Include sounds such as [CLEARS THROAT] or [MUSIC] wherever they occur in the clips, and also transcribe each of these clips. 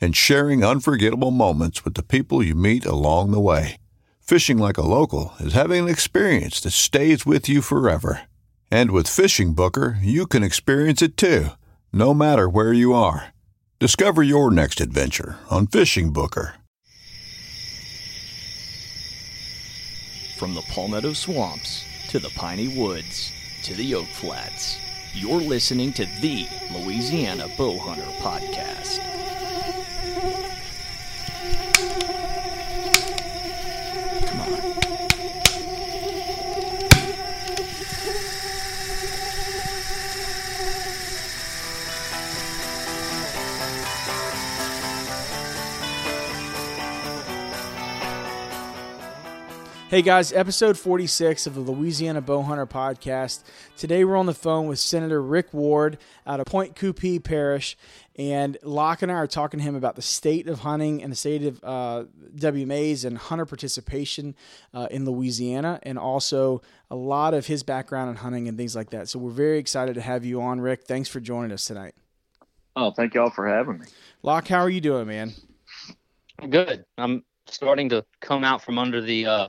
and sharing unforgettable moments with the people you meet along the way. Fishing like a local is having an experience that stays with you forever. And with Fishing Booker, you can experience it too, no matter where you are. Discover your next adventure on Fishing Booker. From the Palmetto Swamps to the Piney Woods to the Oak Flats, you're listening to the Louisiana Bowhunter Podcast. Come on. Hey guys, episode 46 of the Louisiana Bowhunter Podcast. Today we're on the phone with Senator Rick Ward out of Pointe Coupee Parish, and Locke and I are talking to him about the state of hunting and the state of uh, WMAs and hunter participation uh, in Louisiana, and also a lot of his background in hunting and things like that. So we're very excited to have you on, Rick. Thanks for joining us tonight. Oh, thank y'all for having me. Locke, how are you doing, man? Good. I'm starting to come out from under the uh,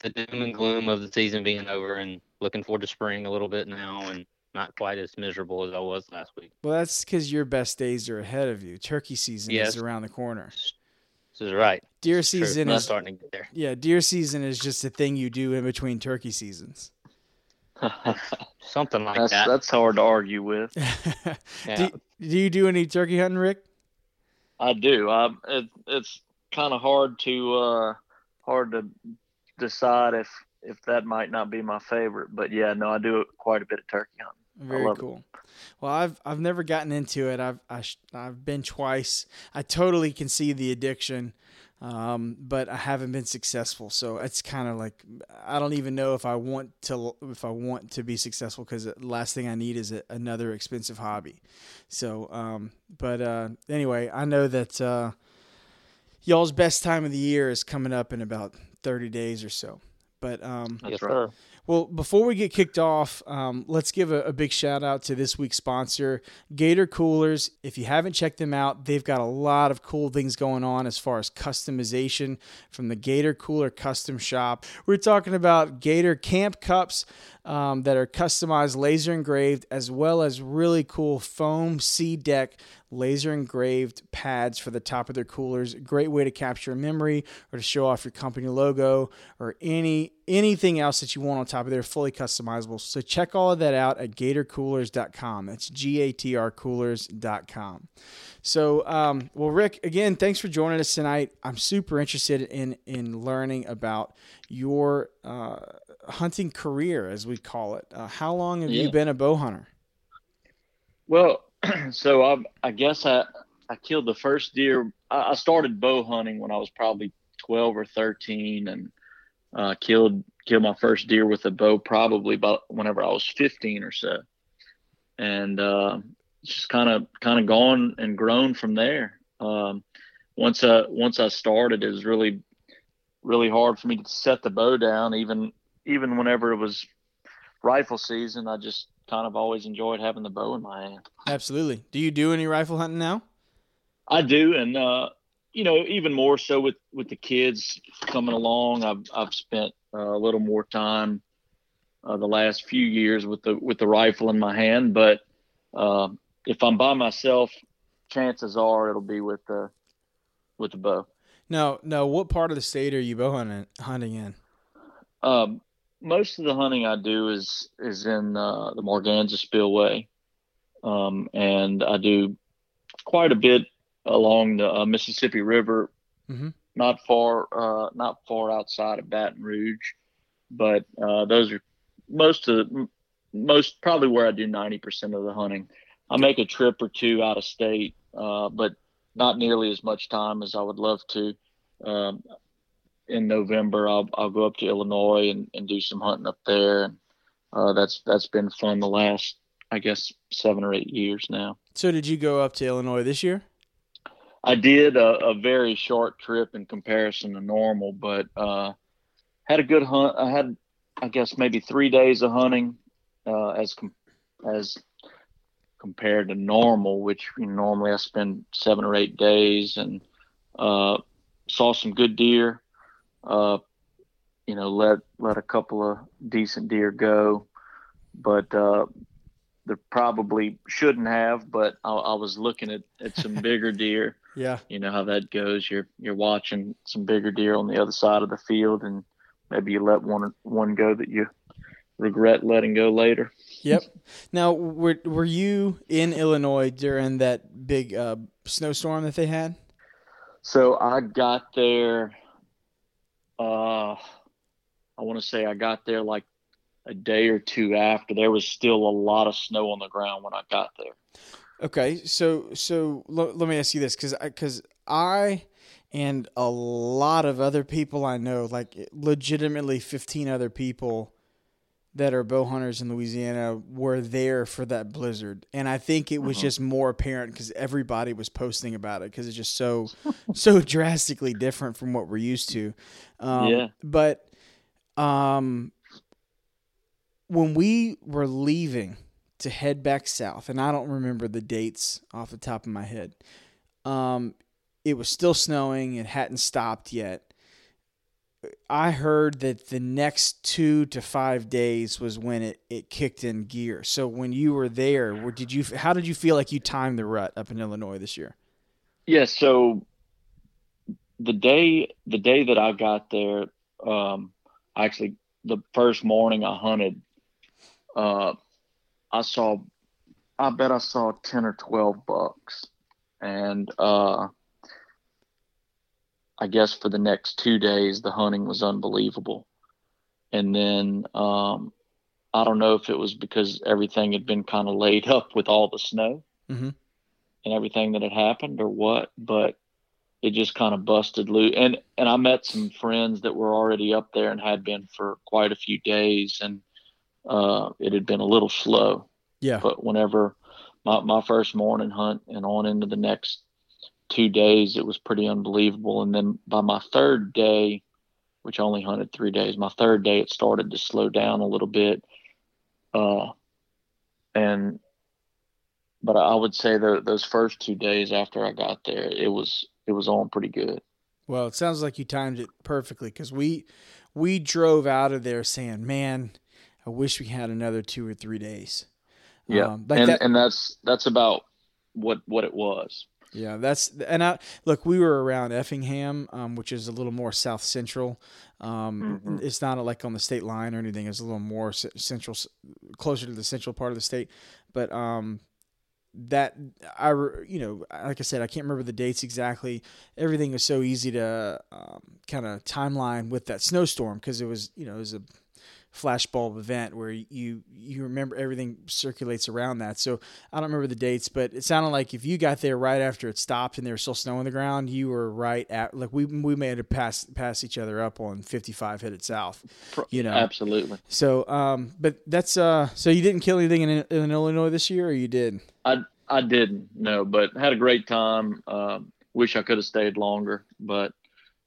the doom and gloom of the season being over, and looking forward to spring a little bit now, and not quite as miserable as I was last week. Well, that's because your best days are ahead of you. Turkey season Yes. is around the corner. This is right. Deer True. season is starting to get there. Yeah, deer season is just a thing you do in between turkey seasons. [LAUGHS] Something like that's that. that's hard to argue with. [LAUGHS] yeah. do, do you do any turkey hunting, Rick? I do. I it, it's kind of hard to uh hard to decide if if that might not be my favorite, but yeah, no, I do quite a bit of turkey hunting. Very love it. cool. Well, I've I've never gotten into it. I've I sh- I've been twice. I totally can see the addiction, um, but I haven't been successful. So it's kind of like I don't even know if I want to if I want to be successful because the last thing I need is a, another expensive hobby. So, um, but uh, anyway, I know that uh, y'all's best time of the year is coming up in about thirty days or so. But um, yes, That's right. sir. Well, before we get kicked off, um, let's give a, a big shout out to this week's sponsor, Gator Coolers. If you haven't checked them out, they've got a lot of cool things going on as far as customization from the Gator Cooler Custom Shop. We're talking about Gator Camp Cups um, that are customized, laser engraved, as well as really cool foam SeaDek laser engraved pads for the top of their coolers. Great way to capture a memory or to show off your company logo or any anything else that you want on top of there, fully customizable. So check all of that out at gatorcoolers.com. That's G A T R coolers.com. So, um, well, Rick, again, thanks for joining us tonight. I'm super interested in in learning about your uh, hunting career, as we call it. Uh, how long have you been a bow hunter? Well, [CLEARS THROAT] so I I guess I I killed the first deer. I, started bow hunting when I was probably twelve or thirteen, and uh, killed killed my first deer with a bow probably about whenever I was fifteen or so, and uh, just kind of kind of gone and grown from there. Um, once I once I started, it was really really hard for me to set the bow down. Even even whenever it was rifle season, I just kind of always enjoyed having the bow in my hand. Absolutely. Do you do any rifle hunting now? I do, and uh, you know, even more so with with the kids coming along, I've I've spent uh, a little more time uh, the last few years with the with the rifle in my hand. But uh, if I'm by myself, chances are it'll be with the with the bow. No, no. What part of the state are you bow hunting, hunting in? Um, most of the hunting I do is is in uh, the Morganza Spillway, um, and I do quite a bit along the uh, Mississippi River, Mhm. not far uh, not far outside of Baton Rouge, but uh, those are most of the, most probably where I do ninety percent of the hunting. I make a trip or two out of state, uh, but not nearly as much time as I would love to. Um, in November, I'll I'll go up to Illinois and, and do some hunting up there, and uh, that's that's been fun the last I guess seven or eight years now. So did you go up to Illinois this year? I did a, a very short trip in comparison to normal, but uh, had a good hunt. I had I guess maybe three days of hunting uh, as com- as compared to normal, which you know, normally I spend seven or eight days and uh, saw some good deer. Uh, you know, let let a couple of decent deer go, but uh, they probably shouldn't have. But I, I was looking at, at some [LAUGHS] bigger deer. Yeah, You know how that goes. You're you're watching some bigger deer on the other side of the field, and maybe you let one one go that you regret letting go later. Yep. Now, were were you in Illinois during that big uh, snowstorm that they had? So I got there. Uh, I want to say I got there like a day or two after. There was still a lot of snow on the ground when I got there. Okay, so so l- let me ask you this, because because I and a lot of other people I know, like legitimately fifteen other people that are bow hunters in Louisiana, were there for that blizzard, and I think it was Mhm. just more apparent because everybody was posting about it because it's just so [LAUGHS] so drastically different from what we're used to. Um, Yeah. but um, when we were leaving to head back south, and I don't remember the dates off the top of my head. Um, it was still snowing; it hadn't stopped yet. I heard that the next two to five days was when it, it kicked in gear. So when you were there, where did you? How did you feel like you timed the rut up in Illinois this year? Yeah. So the day the day that I got there, um, actually the first morning I hunted, uh, I saw, I bet I saw ten or twelve bucks, and uh, I guess for the next two days the hunting was unbelievable, and then um, I don't know if it was because everything had been kind of laid [LAUGHS] up with all the snow Mhm. and everything that had happened or what, but it just kind of busted loose. And and I met some friends that were already up there and had been for quite a few days, and uh, it had been a little slow. Yeah. But whenever my my first morning hunt and on into the next two days, it was pretty unbelievable. And then by my third day, which I only hunted three days, my third day it started to slow down a little bit. Uh, and but I would say that those first two days after I got there, it was it was on pretty good. Well, it sounds like you timed it perfectly because we we drove out of there saying, "Man, I wish we had another two or three days." Yeah, Um, like and that- and that's that's about what what it was. Yeah, that's and I look. We were around Effingham, um, which is a little more south central. Um, Mhm. It's not like on the state line or anything. It's a little more central, closer to the central part of the state. But um, that I, you know, like I said, I can't remember the dates exactly. Everything was so easy to um, kind of timeline with that snowstorm because it was, you know, it was a flashbulb event where you you remember everything circulates around that. So I don't remember the dates, but it sounded like if you got there right after it stopped and there was still snow on the ground, you were right at like we we may have passed pass each other up on 55 headed south. You know. Absolutely. So um, but that's uh, so you didn't kill anything in, in Illinois this year, or you did? I I didn't no, but had a great time. Um, wish I could have stayed longer, but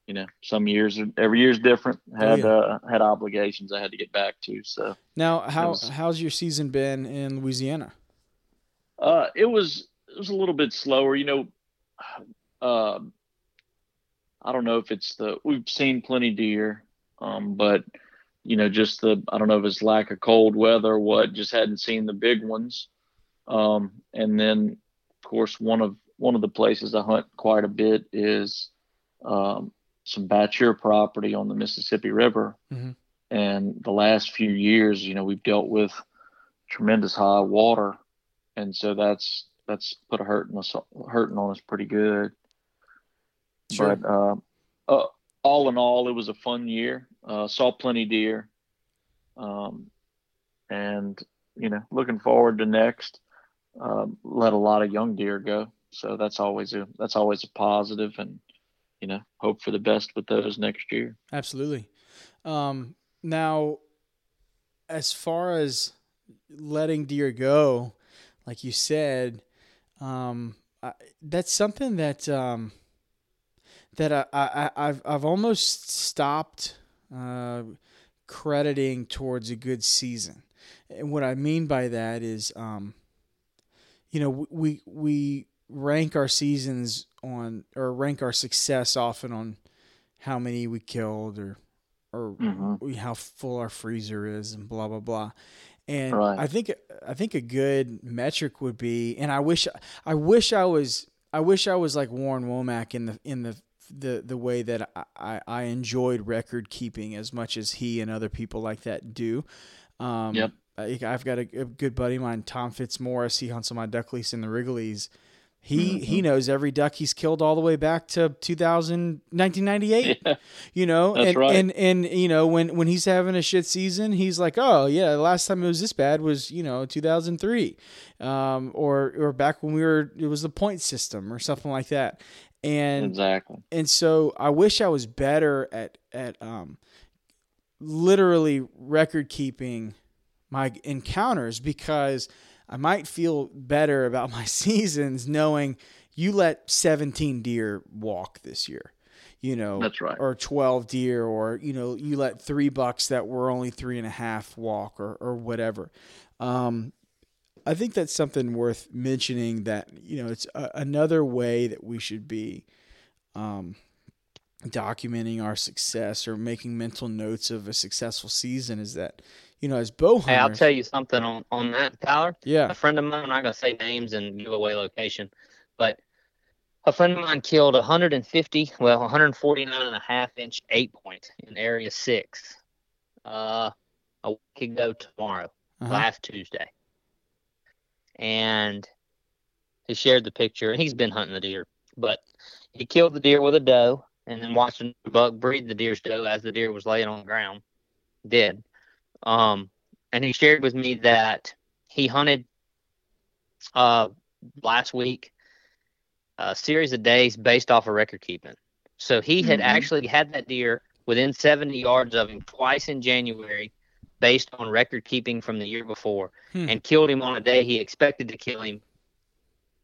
you know, some years every year's different. Had yeah. uh, had obligations I had to get back to. So Now, how was- how's your season been in Louisiana? uh, it was it was a little bit slower. You know, uh, I don't know if it's the we've seen plenty deer, um, but you know, just the I don't know if it's lack of cold weather or what. Just hadn't seen the big ones. Um, and then, of course, one of one of the places I hunt quite a bit is um, some Batture property on the Mississippi River. Mhm. And the last few years, you know, we've dealt with tremendous high water, and so that's that's put a hurting us hurting on us pretty good. Sure. But uh, uh, all in all, it was a fun year. Uh, saw plenty deer, um, and you know, looking forward to next. Um, let a lot of young deer go. so that's always a that's always a positive, and you know, hope for the best with those next year. Absolutely. Um, now, as far as letting deer go, like you said, um, I, that's something that um, that I, I I've I've almost stopped uh, crediting towards a good season, and what I mean by that is, um, you know, we we rank our seasons on or rank our success often on how many we killed or or Mhm. how full our freezer is and blah blah blah. And Right. I think I think a good metric would be, and I wish I wish I was I wish I was like Warren Womack in the in the the the way that I, I, enjoyed record keeping as much as he and other people like that do. Um, Yep. I, I've got a, a good buddy of mine, Tom Fitzmaurice. He hunts on my duck lease in the Rigolets. He Mm-hmm. he knows every duck he's killed all the way back to 2000, 1998 Yeah, you know That's and, right. and and you know when when he's having a shit season he's like oh yeah the last time it was this bad was you know 2003 um or or back when we were it was the point system or something like that and exactly. and so I wish I was better at at um, literally record keeping my encounters because I might feel better about my [LAUGHS] seasons knowing you let 17 deer walk this year, you know, That's right. or 12 deer, or you know, you let three bucks that were only three and a half walk, or or whatever. Um, I think that's something worth mentioning. That you know, it's a, another way that we should be um, documenting our success or making mental notes of a successful season. Is that you know, as bow hunters, Hey, I'll tell you something on, on that, Tyler. yeah, A friend of mine, I'm not going to say names and give away location, but a friend of mine killed 150, well, 149 and a half inch eight point in area six uh, a week ago tomorrow, uh-huh. last Tuesday. And he shared the picture, and he's been hunting the deer, but he killed the deer with a doe and then watched the buck breed the deer's doe as the deer was laying on the ground, dead. Um, and he shared with me that he hunted uh, last week a series of days based off of record keeping. So he had Mhm. actually had that deer within 70 yards of him twice in January based on record keeping from the year before Hmm. and killed him on a day he expected to kill him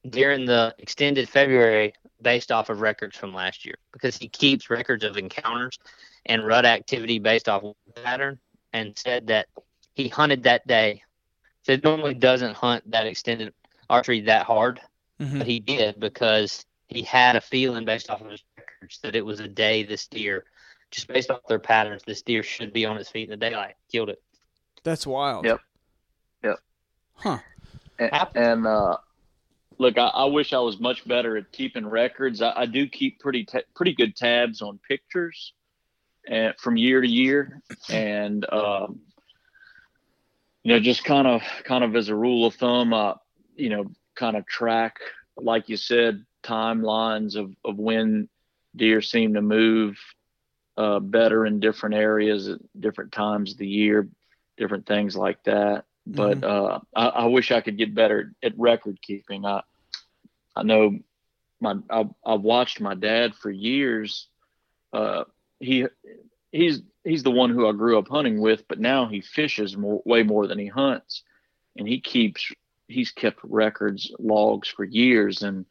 during the extended February based off of records from last year because he keeps records of encounters and rut activity based off pattern and said that he hunted that day. Said normally doesn't hunt that extended archery that hard, Mhm. but he did because he had a feeling based off of his records that it was a day this deer, just based off their patterns, this deer should be on its feet in the daylight. Killed it. that's wild. Yep. Yep. Huh. And, and uh, look, I, I wish I was much better at keeping records. I, I do keep pretty ta- pretty good tabs on pictures, and from year to year, and um, you know, just kind of kind of as a rule of thumb, uh, you know, kind of track, like you said, timelines of of when deer seem to move uh, better in different areas at different times of the year, different things like that. But uh, I, I wish I could get better at record keeping. I I know my I, I've watched my dad for years. Uh, he he's he's the one who I grew up hunting with, but now he fishes more, way more than he hunts, and he keeps he's kept records logs for years. And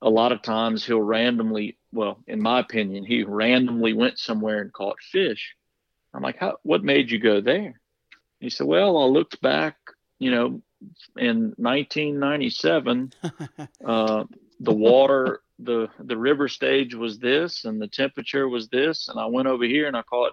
a lot of times he'll randomly well in my opinion he randomly went somewhere and caught fish. I'm like how what made you go there? He said well i looked back you know in 1997 [LAUGHS] uh, the water the the river stage was this and the temperature was this and i went over here and i caught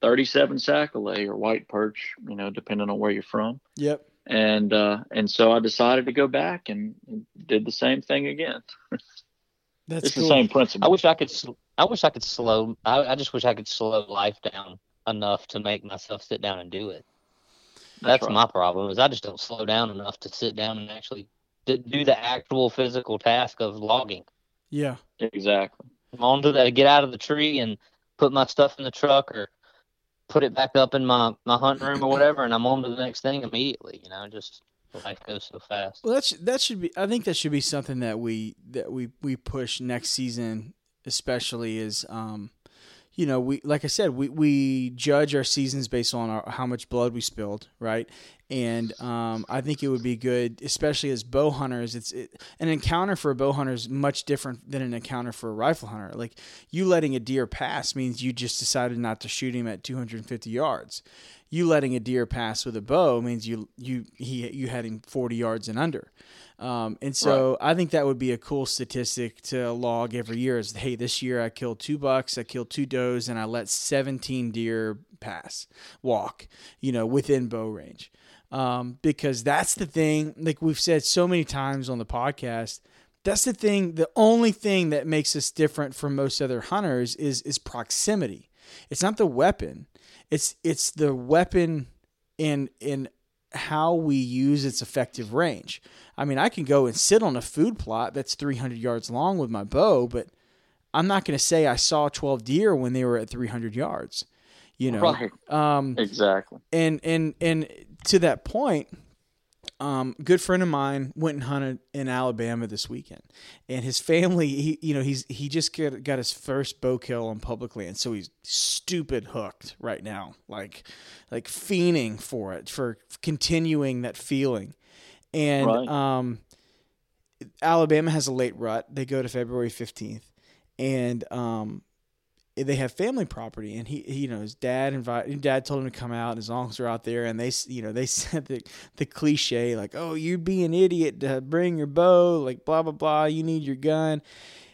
37 sac-au-lait or white perch you know depending on where you're from Yep. and uh, and so I decided to go back and, and did the same thing again. [LAUGHS] That's it's cool. the same principle. I wish I could. I wish I could slow. I, I just wish I could slow life down enough to make myself sit down and do it. That's, right. my problem. Is I just don't slow down enough to sit down and actually d- do the actual physical task of logging. Yeah. exactly. I'm on to that. Get out of the tree and put my stuff in the truck or put it back up in my my hunting room or whatever, and I'm on to the next thing immediately. You know, just life goes so fast. Well, that's that should be. I think that should be something that we that we we push next season, especially is, um, you know, we like I said, we we judge our seasons based on our, how much blood we spilled, right? And um, I think it would be good, especially as bow hunters. It's it, an encounter for a bow hunter is much different than an encounter for a rifle hunter. Like you letting a deer pass means you just decided not to shoot him at 250 yards you letting a deer pass with a bow means you you he you had him 40 yards and under. Um, and so right. I think that would be a cool statistic to log every year is hey this year I killed two bucks, I killed two does, and I let 17 deer pass walk, you know, within bow range. Um, because that's the thing, like we've said so many times on the podcast, that's the thing, the only thing that makes us different from most other hunters is is proximity. It's not the weapon. It's it's the weapon in in how we use its effective range. I mean, I can go and sit on a food plot that's 300 yards long with my bow, but I'm not going to say I saw 12 deer when they were at 300 yards. You know, right? Um, exactly. And and and to that point, um, good friend of mine went and hunted in Alabama this weekend, and his family, he, you know, he's he just got, got his first bow kill on public land, so he's stupid hooked right now, like like fiending for it, for continuing that feeling, and right. um, Alabama has a late rut; they go to February fifteenth, and um, they have family property and he, he you know his dad invited dad told him to come out and his uncles are out there and they you know they [LAUGHS] said the the cliche like oh you'd be an idiot to bring your bow like blah blah blah you need your gun.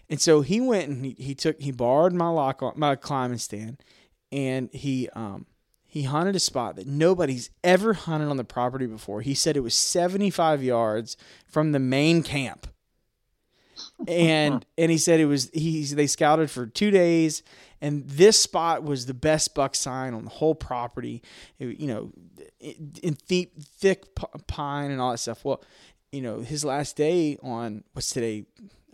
And so he went and he, he took he borrowed my lock my climbing stand and he um he hunted a spot that nobody's ever hunted on the property before. He said it was 75 yards from the main camp and [LAUGHS] and he said it was he they scouted for two days and this spot was the best buck sign on the whole property. It, you know, in thick, thick pine and all that stuff. Well, you know, his last day on what's today?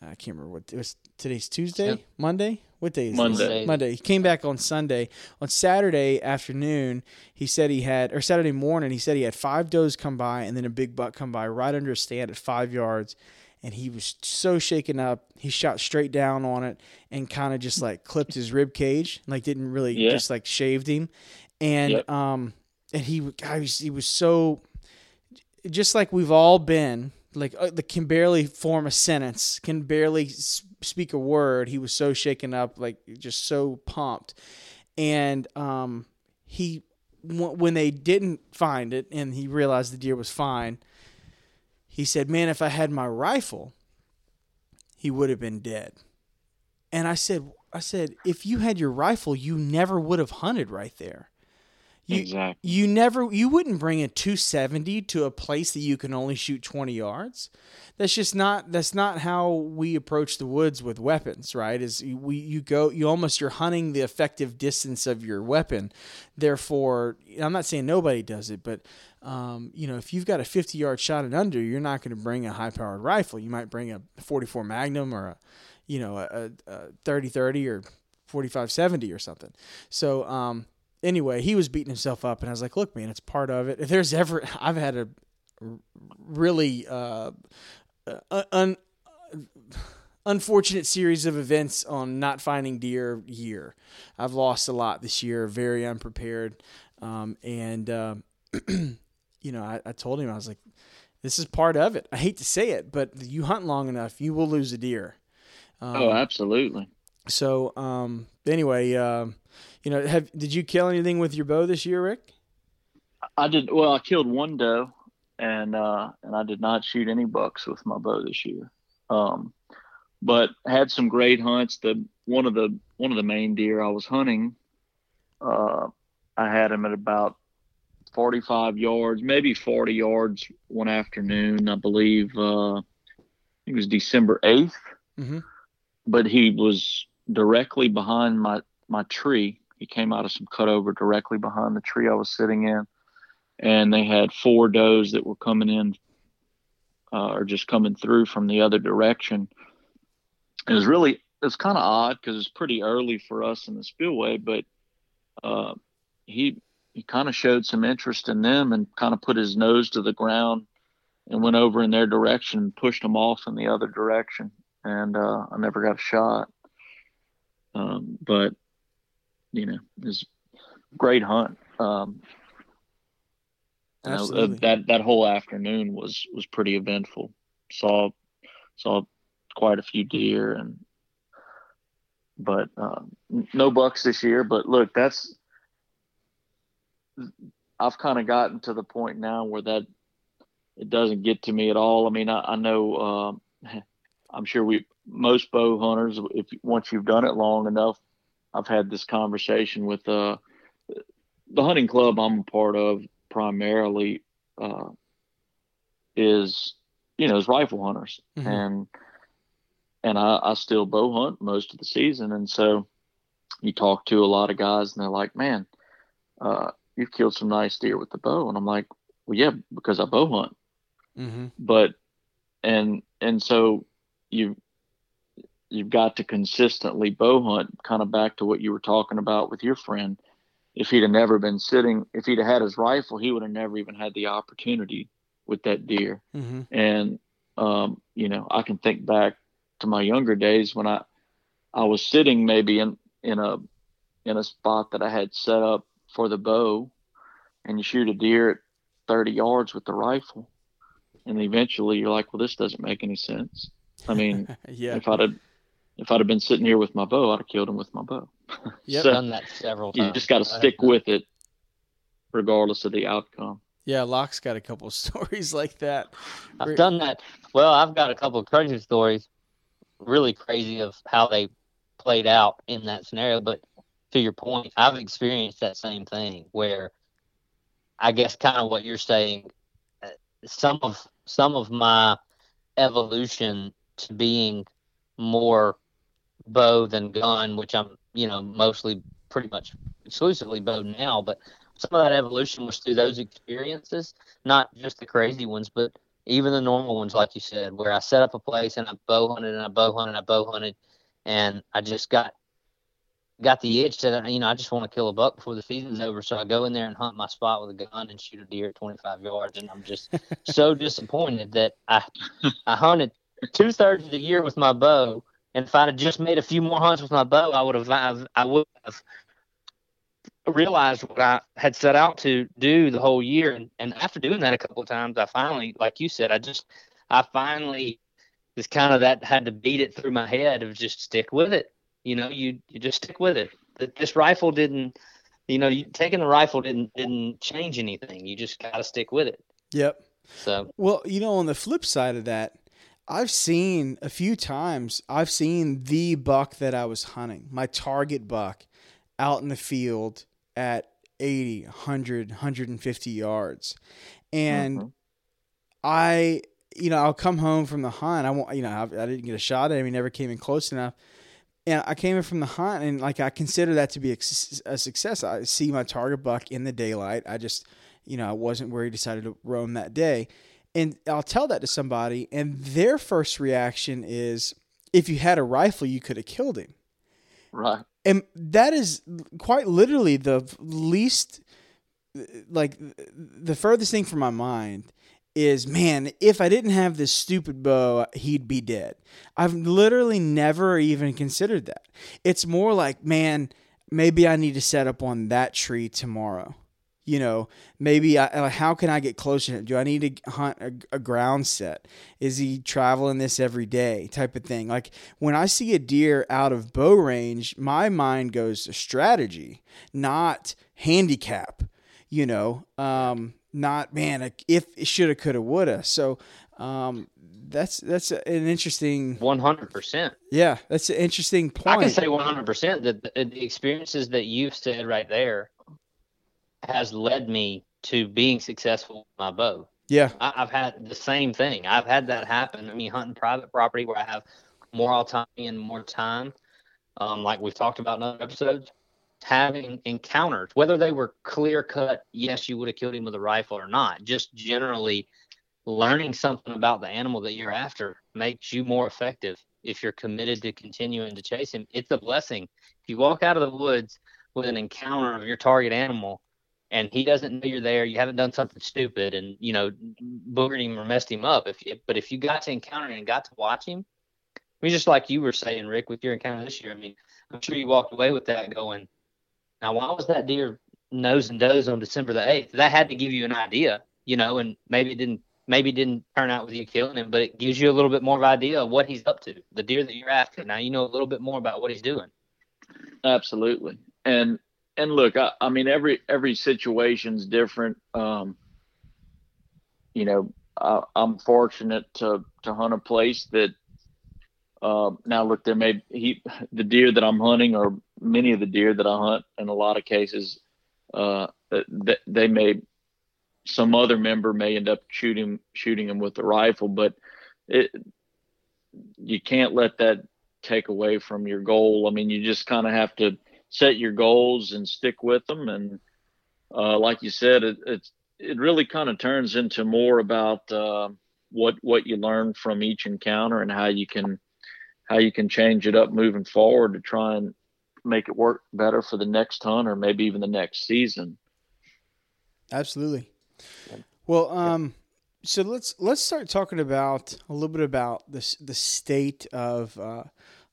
I can't remember what it was. Today's Tuesday, Monday. What day is Monday? This? Monday. He came back on Sunday. On Saturday afternoon, he said he had, or Saturday morning, he said he had five does come by and then a big buck come by right under a stand at five yards and he was so shaken up. He shot straight down on it and kind of just like clipped his rib cage, like didn't really yeah. just like shaved him, and yep. um, and he God, he was so just like we've all been like uh, the can barely form a sentence, can barely speak a word. He was so shaken up, like just so pumped, and um, he when they didn't find it and he realized the deer was fine he said, Man, if I had my rifle, he would have been dead. And I said, I said, if you had your rifle, you never would have hunted right there. You, exactly. You never, you wouldn't bring a 270 to a place that you can only shoot 20 yards. That's just not, that's not how we approach the woods with weapons, right? Is we, you go, you almost, you're hunting the effective distance of your weapon. Therefore, I'm not saying nobody does it, but um, you know, if you've got a 50 yard shot and under, you're not going to bring a high powered rifle. You might bring a 44 Magnum or a, you know, a, a 30 30 or 45 70 or something. So, um, anyway, he was beating himself up, and I was like, look, man, it's part of it. If there's ever, [LAUGHS] I've had a really uh, uh un, unfortunate series of events on not finding deer year. I've lost a lot this year, very unprepared. Um, and, uh, [CLEARS THROAT] you know, I, I told him, I was like, this is part of it. I hate to say it, but you hunt long enough, you will lose a deer. Um, oh, absolutely. So, um, anyway, uh, you know, have did you kill anything with your bow this year, Rick? I did. Well, I killed one doe, and uh, and I did not shoot any bucks with my bow this year. Um, but had some great hunts. The one of the one of the main deer I was hunting, uh, I had him at about 45 yards, maybe 40 yards one afternoon. I believe uh, it was December 8th. Mm-hmm. But he was directly behind my, my tree. He came out of some cutover directly behind the tree I was sitting in. And they had four does that were coming in uh, or just coming through from the other direction. It was really, it was kind of odd because it's pretty early for us in the spillway, but uh, he he kind of showed some interest in them and kind of put his nose to the ground and went over in their direction and pushed them off in the other direction. And uh, I never got a shot. Um, but, you know, was great hunt. Um, uh, Absolutely. that that whole afternoon was was pretty eventful. Saw saw quite a few deer and but uh, no bucks this year. But look, that's I've kind of gotten to the point now where that it doesn't get to me at all. I mean, I, I know um, [LAUGHS] I'm sure we most bow hunters, if once you've done it long enough, I've had this conversation with uh, the hunting club I'm a part of primarily uh, is you know is rifle hunters Mhm. and and I, I still bow hunt most of the season and so you talk to a lot of guys and they're like man uh, you've killed some nice deer with the bow and I'm like well yeah because I bow hunt Mm-hmm. but and and so you you've got to consistently bow hunt kind of back to what you were talking about with your friend if he'd have never been sitting if he'd have had his rifle he would have never even had the opportunity with that deer Mm-hmm. and um, you know i can think back to my younger days when i i was sitting maybe in in a in a spot that i had set up for the bow and you shoot a deer at 30 yards with the rifle and eventually you're like well this doesn't make any sense i mean [LAUGHS] yeah. if i'd have if i'd have been sitting here with my bow i'd have killed him with my bow [LAUGHS] Yep. So- done that several you just got to stick with it regardless of the outcome Yeah. Locke's got a couple [LAUGHS] stories like that. I've done that. Well, I've got a couple of crazy stories, really crazy of how they played out in that scenario. But to your point, I've experienced that same thing where I guess kind of what you're saying, uh, some of some of my evolution to being more bow than gun, which I'm you know mostly pretty much exclusively bow now, but some of that evolution was through those experiences, not just the crazy ones, but even the normal ones, like you said, where I set up a place and I bow hunted and I bow hunted and I bow hunted, and I just got got the itch that you know I just want to kill a buck before the season's over. So I go in there and hunt my spot with a gun and shoot a deer at 25 yards, and I'm just [LAUGHS] so disappointed that I I hunted two thirds of the year with my bow, and if I'd have just made a few more hunts with my bow, I would have I've, I would have realized what I had set out to do the whole year. And, and after doing that a couple of times, I finally, like you said, I just, I finally just kind of that had to beat it through my head of just stick with it. You know, you, you just stick with it. That This rifle didn't, you know, you taking the rifle didn't, didn't change anything. You just got to stick with it. Yep. So Well, you know, on the flip side of that, I've seen a few times, I've seen the buck that I was hunting, my target buck, out in the field at 80, 100, 150 yards. And Mhm. I, you know, I'll come home from the hunt. I won't, you know, I, I didn't get a shot at him. He never came in close enough. And I came in from the hunt, and like I consider that to be a, a success. I see my target buck in the daylight. I just, you know, I wasn't where he decided to roam that day. And I'll tell that to somebody, and their first reaction is, if you had a rifle, you could have killed him. right And that is quite literally the least, like, the furthest thing from my mind is, man, if I didn't have this stupid bow, he'd be dead. I've literally never even considered that. It's more like, man, maybe I need to set up on that tree tomorrow. You know, maybe I, how can I get closer to him? Do I need to hunt a, a ground set? Is he traveling this every day type of thing? Like when I see a deer out of bow range, my mind goes to strategy, not handicap, you know, um, not man, if it shoulda, coulda, woulda. So, um, that's, that's an interesting, 100%. yeah, that's an interesting point. I can say 100% that the, the experiences that you've said right there has led me to being successful with my bow. yeah. I, I've had the same thing. I've had that happen. I mean, hunting private property where I have more autonomy and more time, um, like we've talked about in other episodes, having encounters, whether they were clear cut, yes, you would have killed him with a rifle or not, just generally learning something about the animal that you're after makes you more effective if you're committed to continuing to chase him. It's a blessing. If you walk out of the woods with an encounter of your target animal, and he doesn't know you're there, you haven't done something stupid and you know boogered him or messed him up. If you, but if you got to encounter him and got to watch him, I mean, just like you were saying, Rick, with your encounter this year, I mean, I'm sure you walked away with that going, now why was that deer nose and does on December the eighth? That had to give you an idea, you know, and maybe it didn't maybe it didn't turn out with you killing him, but it gives you a little bit more of idea of what he's up to, the deer that you're after. Now you know a little bit more about what he's doing. Absolutely, and and look, I, I mean every every situation's different. Um, you know, I, I'm fortunate to to hunt a place that. Uh, now look, there may he the deer that I'm hunting, or many of the deer that I hunt, in a lot of cases, uh, that they may some other member may end up shooting shooting him with the rifle, but it you can't let that take away from your goal. I mean, you just kind of have to set your goals and stick with them. And uh, like you said, it, it's it really kind of turns into more about uh, what what you learn from each encounter and how you can how you can change it up moving forward to try and make it work better for the next hunt or maybe even the next season. Absolutely. Well, um, so let's let's start talking about a little bit about the the state of uh,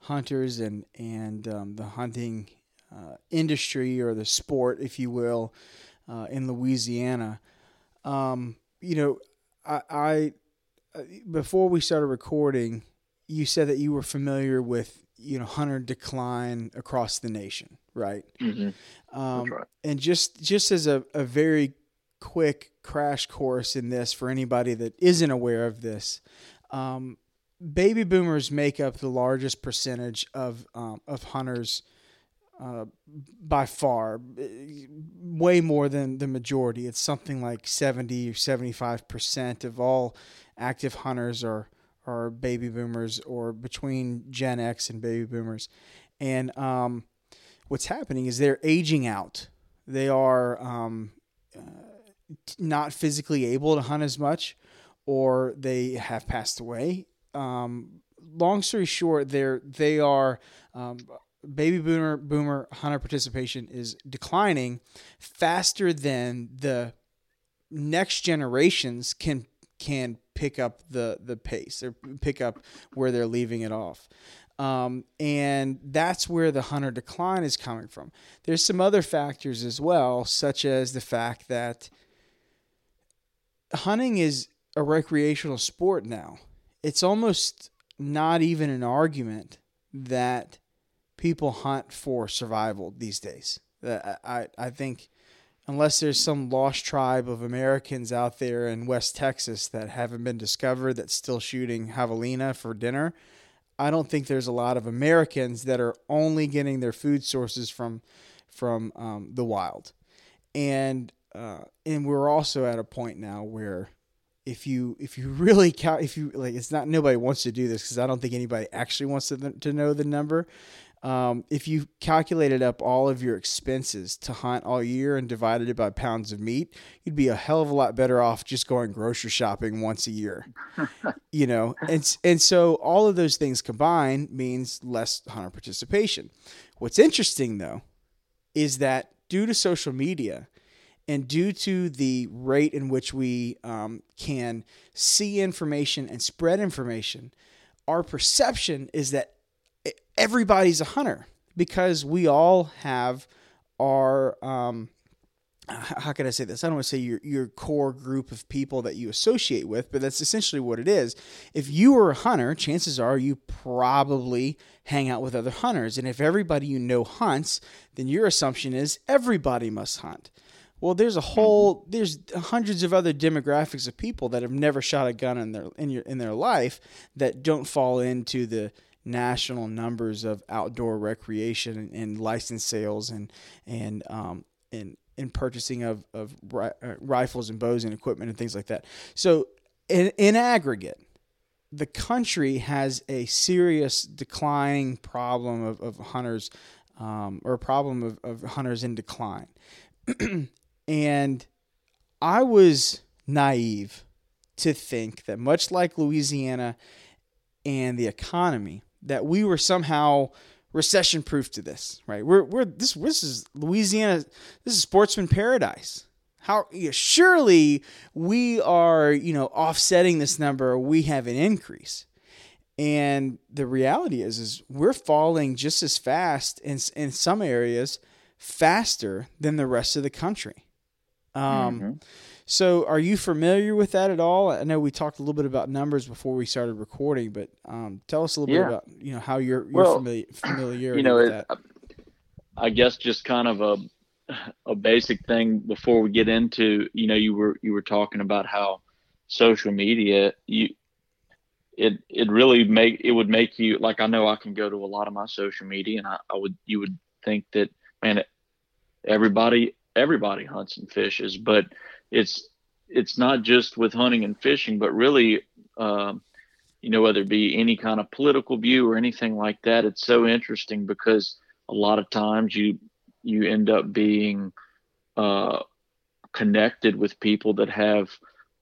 hunters and and um, the hunting uh, industry or the sport, if you will, uh, in Louisiana. Um, you know, I, I uh, before we started recording, you said that you were familiar with you know hunter decline across the nation, right? Mm-hmm. Um, right. And just just as a, a very quick crash course in this for anybody that isn't aware of this. Um, baby boomers make up the largest percentage of um, of hunters uh, by far, way more than the majority. It's something like 70 or 75 percent of all active hunters are are baby boomers or between Gen X and baby boomers. And um, what's happening is they're aging out. They are um, uh, not physically able to hunt as much or they have passed away. Um, long story short, they're, they are um, baby boomer boomer hunter participation is declining faster than the next generations can can pick up the the pace or pick up where they're leaving it off. Um, and that's where the hunter decline is coming from. There's some other factors as well, such as the fact that hunting is a recreational sport now. It's almost not even an argument that people hunt for survival these days. I, I think unless there's some lost tribe of Americans out there in West Texas that haven't been discovered that's still shooting javelina for dinner, I don't think there's a lot of Americans that are only getting their food sources from from um, the wild. And uh, and we're also at a point now where if you if you really count if you like it's not nobody wants to do this because I don't think anybody actually wants to to know the number. Um, if you calculated up all of your expenses to hunt all year and divided it by pounds of meat, you'd be a hell of a lot better off just going grocery shopping once a year. [LAUGHS] you know, and and so all of those things combined means less hunter participation. What's interesting though is that due to social media, and due to the rate in which we um, can see information and spread information, our perception is that everybody's a hunter because we all have our um, how can I say this? I don't want to say your your core group of people that you associate with, but that's essentially what it is. If you are a hunter, chances are you probably hang out with other hunters, and if everybody you know hunts, then your assumption is everybody must hunt. Well, there's a whole there's hundreds of other demographics of people that have never shot a gun in their in your in their life that don't fall into the national numbers of outdoor recreation and, and license sales and and um and in purchasing of of ri- uh, rifles and bows and equipment and things like that. So in in aggregate, the country has a serious declining problem of, of hunters um, or a problem of, of hunters in decline. [CLEARS THROAT] And I was naive to think that much like Louisiana and the economy, that we were somehow recession proof to this, right? We're we're this this is Louisiana. This is sportsman paradise. How you know, surely we are you know offsetting this number. We have an increase, and the reality is is we're falling just as fast in in some areas faster than the rest of the country. Um, mm-hmm. So, are you familiar with that at all? I know we talked a little bit about numbers before we started recording, but um, tell us a little yeah. bit about you know how you're, you're well, familiar familiar. You know, it, I guess just kind of a [SIGHS] a basic thing before we get into you know you were you were talking about how social media you it it really make it would make you like I know I can go to a lot of my social media and I, I would you would think that man everybody everybody hunts and fishes but it's it's not just with hunting and fishing, but really, um, you know, whether it be any kind of political view or anything like that, it's so interesting because a lot of times you you end up being uh, connected with people that have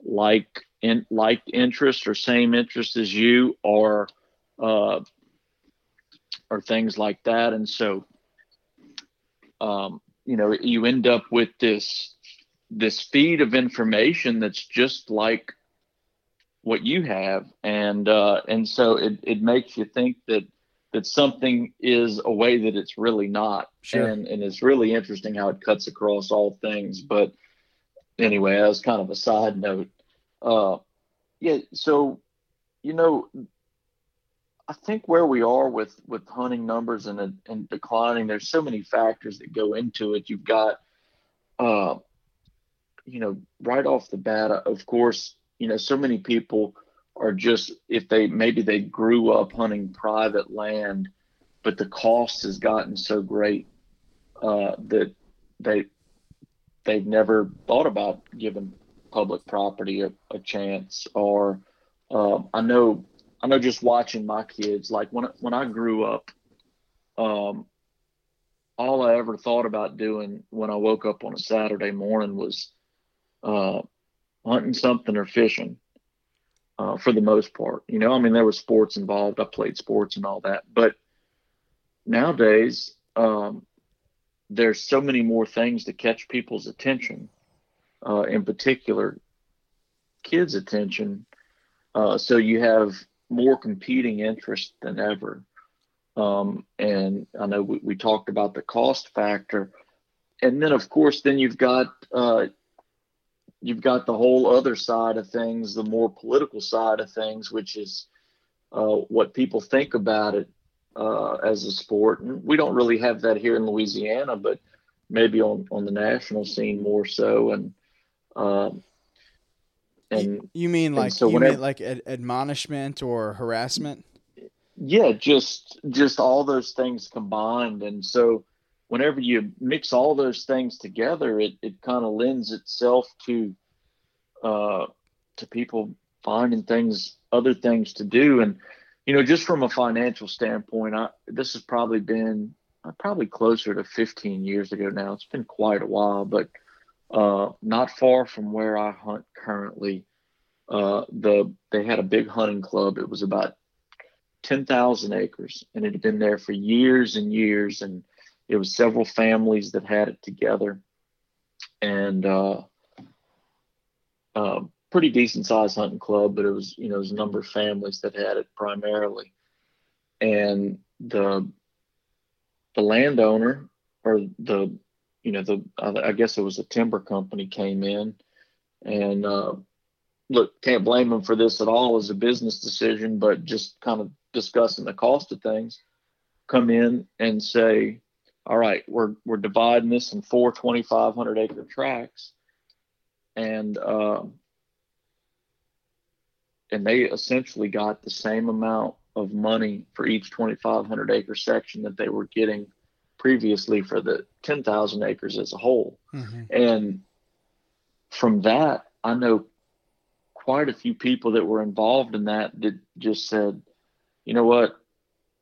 like in like interest or same interest as you or uh, or things like that. And so um, you know you end up with this this feed of information that's just like what you have. And uh, and so it, it makes you think that that something is a way that it's really not. Sure. and and it's really interesting how it cuts across all things. But anyway as kind of a side note uh, yeah so you know I think where we are with with hunting numbers and and declining there's so many factors that go into it you've got uh, you know, right off the bat, of course, you know, so many people are just if they maybe they grew up hunting private land, but the cost has gotten so great uh, that they they've never thought about giving public property a, a chance. Or um, I know I know just watching my kids, like when when I grew up, um, all I ever thought about doing when I woke up on a Saturday morning was uh, hunting something or fishing uh, for the most part. You know, I mean, there was sports involved. I played sports and all that. But nowadays, um, there's so many more things to catch people's attention, uh, in particular, kids' attention. Uh, so you have more competing interest than ever. Um, and I know we, we, talked about the cost factor. And then, of course, then you've got uh, you've got the whole other side of things, the more political side of things, which is uh, what people think about it uh, as a sport. And we don't really have that here in Louisiana, but maybe on, on the national scene more so. And um, and you mean like so you whenever, mean like ad- admonishment or harassment? Yeah, just just all those things combined, and so whenever you mix all those things together, it, it kind of lends itself to uh, to people finding things, other things to do, and you know, just from a financial standpoint, I, this has probably been uh, probably closer to 15 years ago now. It's been quite a while, but uh, not far from where I hunt currently. Uh, the they had a big hunting club. It was about 10,000 acres, and it had been there for years and years, and it was several families that had it together, and uh, uh, pretty decent sized hunting club. But it was you know it was a number of families that had it primarily, and the the landowner or the you know the I guess it was a timber company came in and uh, look can't blame them for this at all. As a business decision but just kind of discussing the cost of things come in and say all right, we're we're dividing this in four 2,500 acre tracts, and uh, and they essentially got the same amount of money for each 2,500 acre section that they were getting previously for the 10,000 acres as a whole. Mm-hmm. And from that, I know quite a few people that were involved in that that just said, you know what,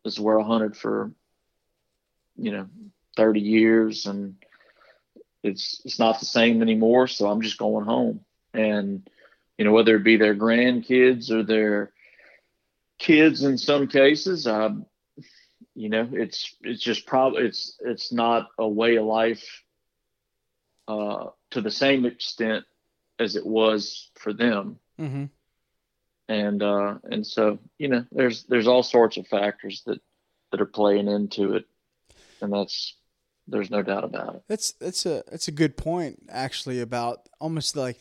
this is where I hunted for you know 30 years and it's it's not the same anymore so i'm just going home and you know whether it be their grandkids or their kids in some cases i you know, it's it's just probably it's it's not a way of life uh, to the same extent as it was for them. Mm-hmm. And uh, and so you know, there's there's all sorts of factors that that are playing into it, and that's there's no doubt about it. That's that's a that's a good point actually about almost like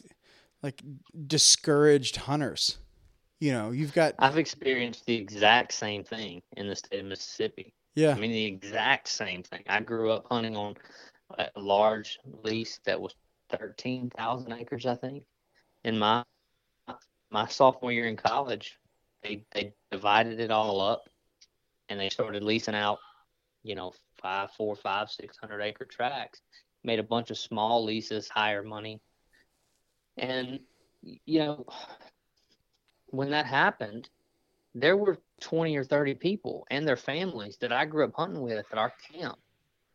like discouraged hunters. You know, you've got I've experienced the exact same thing in the state of Mississippi. yeah, I mean, the exact same thing. I grew up hunting on a large lease that was 13,000 acres, I think. In my my sophomore year in college, they they divided it all up, and they started leasing out, you know, five, four, five, six hundred acre tracts. Made a bunch of small leases, higher money, and you know, when that happened, there were 20 or 30 people and their families that I grew up hunting with at our camp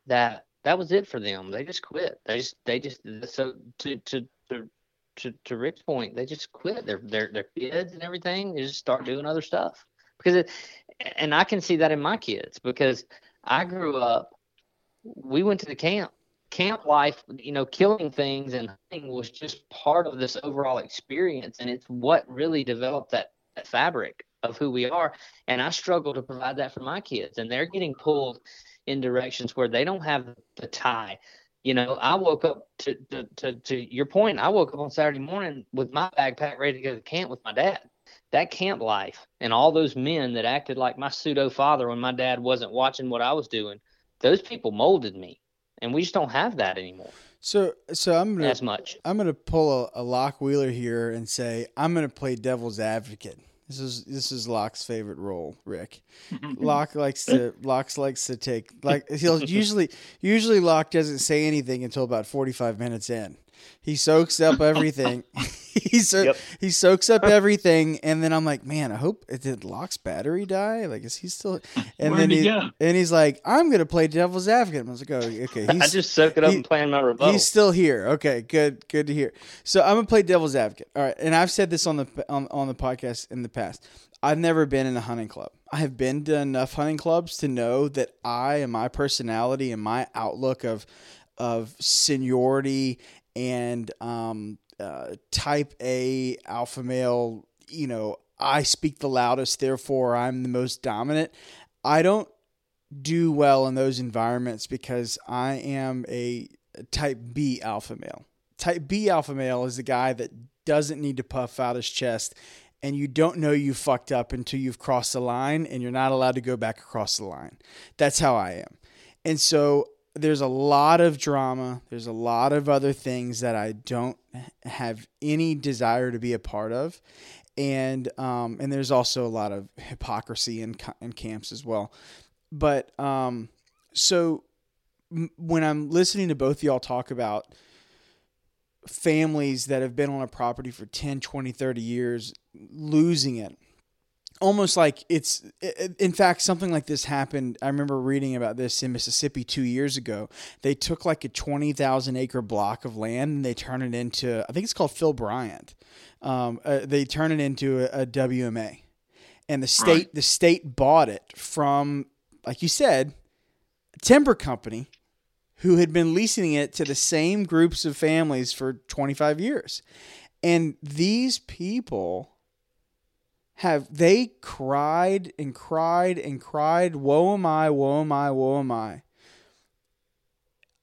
that that was it for them. They just quit. They just they just so to to to to, to Rick's point, they just quit. Their their their kids and everything. They just start doing other stuff because it, and I can see that in my kids because I grew up. We went to the camp. Camp life, you know, killing things and hunting was just part of this overall experience, and it's what really developed that, that fabric of who we are. And I struggle to provide that for my kids, and they're getting pulled in directions where they don't have the tie. You know, I woke up to, to, to, to your point, I woke up on Saturday morning with my backpack ready to go to camp with my dad. That camp life and all those men that acted like my pseudo father when my dad wasn't watching what I was doing, those people molded me. And we just don't have that anymore So so I'm gonna as much. I'm gonna pull a, a Locke Wheeler here and say I'm gonna play devil's advocate. This is this is Locke's favorite role, Rick. [LAUGHS] Locke likes to Locke likes to take like he'll [LAUGHS] usually usually Locke doesn't say anything until about forty five minutes in. He soaks up everything. [LAUGHS] [LAUGHS] he so, Yep. he soaks up everything, and then I'm like, man, I hope uh, did Locke's battery die? Like, is he still? [LAUGHS] And Where'd then he go? and he's like, I'm gonna play devil's advocate. I was like, oh, okay. He's, I just soak it up he- and plan my rebuttal. He's still here. Okay, good, good to hear. So I'm gonna play devil's advocate. All right, and I've said this on the on, on the podcast in the past. I've never been in a hunting club. I have been to enough hunting clubs to know that I and my personality and my outlook of of seniority and um, uh, type A alpha male. You know, I speak the loudest, therefore I'm the most dominant. I don't do well in those environments because I am a type B alpha male. Type B alpha male is the guy that doesn't need to puff out his chest and you don't know you fucked up until you've crossed the line and you're not allowed to go back across the line. That's how I am. And so there's a lot of drama, there's a lot of other things that I don't have any desire to be a part of. And um, and there's also a lot of hypocrisy in, in camps as well but um so m- when i'm listening to both y'all talk about families that have been on a property for 10 20 30 years losing it almost like it's in fact something like this happened. I remember reading about this in mississippi two years ago. They took like a 20000 acre block of land and they turned it into i think it's called phil bryant. Um, uh, they turn it into a, a wma and the state the state bought it from like you said a timber company who had been leasing it to the same groups of families for 25 years. And these people have they cried and cried and cried woe am i woe am i woe am i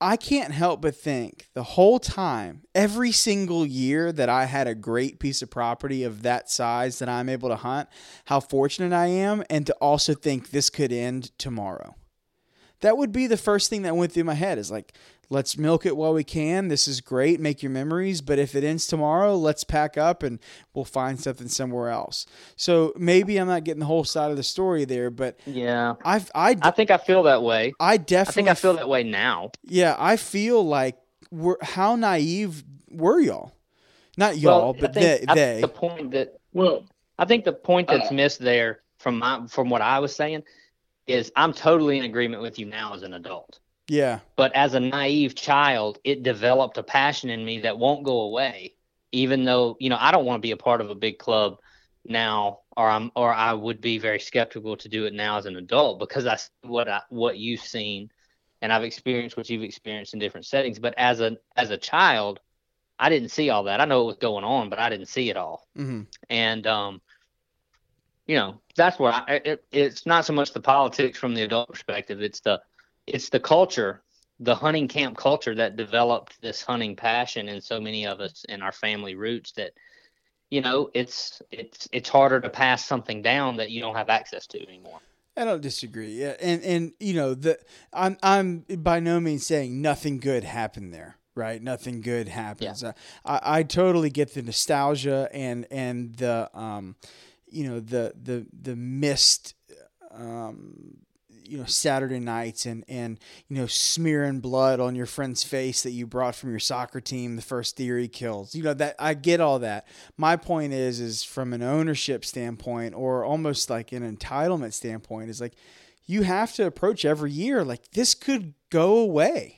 I can't help but think the whole time, every single year that I had a great piece of property of that size that I'm able to hunt, how fortunate I am, and to also think this could end tomorrow. That would be the first thing that went through my head is like, let's milk it while we can. This is great. Make your memories. But if it ends tomorrow, let's pack up and we'll find something somewhere else. So maybe I'm not getting the whole side of the story there, but yeah, I've, I, I think I feel that way. I I definitely think I feel that way now. yeah, I feel like we're how naive were y'all? Not y'all, Well, but I think, they. I they. think the point that Well, I think the point that's Uh, missed there from my from what I was saying is I'm totally in agreement with you now as an adult. Yeah, But as a naive child, it developed a passion in me that won't go away. Even though, you know, I don't want to be a part of a big club now or I'm or I would be very skeptical to do it now as an adult because I what I what you've seen and I've experienced what you've experienced in different settings. But as a as a child, I didn't see all that. I know what was going on, but I didn't see it all. Mm-hmm. And um, you know, that's where I. It, it's not so much the politics from the adult perspective. It's the it's the culture, the hunting camp culture that developed this hunting passion in so many of us in our family roots that you know it's it's it's harder to pass something down that you don't have access to anymore. I don't disagree. Yeah, and and you know the I'm I'm by no means saying nothing good happened there. Right, nothing good happens. Yeah. I I totally get the nostalgia and and the um, you know the the the missed um you know Saturday nights and and you know smearing blood on your friend's face that you brought from your soccer team the first theory kills. You know that I get all that. My point is is from an ownership standpoint or almost like an entitlement standpoint is like you have to approach every year like this could go away.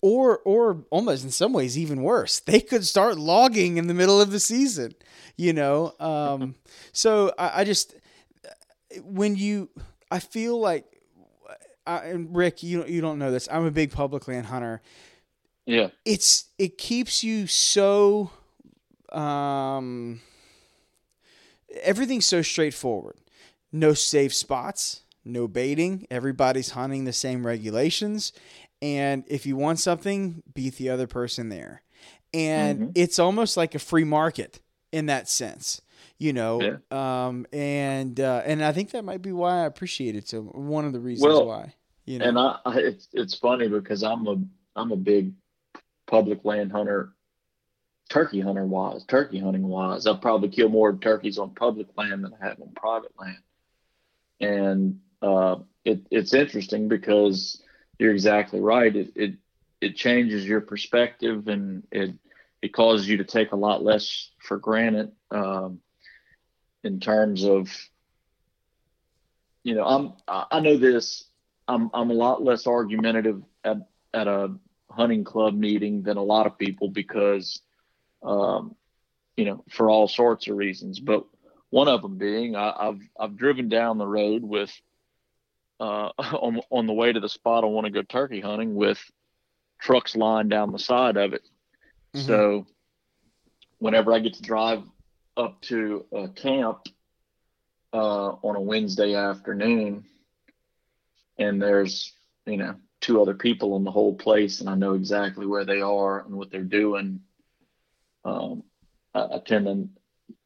Or, or almost in some ways even worse. They could start logging in the middle of the season, you know. Um, [LAUGHS] so I, I just when you, I feel like I, and Rick, you you don't know this. I'm a big public land hunter. Yeah. It's it keeps you so um everything's so straightforward. No safe spots, no baiting, everybody's hunting the same regulations, and if you want something, beat the other person there. And Mhm. it's almost like a free market in that sense you know Yeah. um and uh and i think that might be why i appreciate it so one of the reasons Well, why you know And I, I it's it's funny because I'm a I'm a big public land hunter, turkey hunter wise, turkey hunting wise. I've probably killed more turkeys on public land than I have on private land. And uh, it it's interesting because you're exactly right. It it it changes your perspective and it it causes you to take a lot less for granted um, in terms of you know I'm I I know this I'm I'm a lot less argumentative at at a hunting club meeting than a lot of people because, um, you know, for all sorts of reasons. But one of them being I, I've I've driven down the road with, uh, [LAUGHS] on on the way to the spot I want to go turkey hunting with trucks lined down the side of it. Mhm. So, whenever I get to drive up to a camp uh, on a Wednesday afternoon and there's you know two other people in the whole place and i know exactly where they are and what they're doing. Um, I, I tend to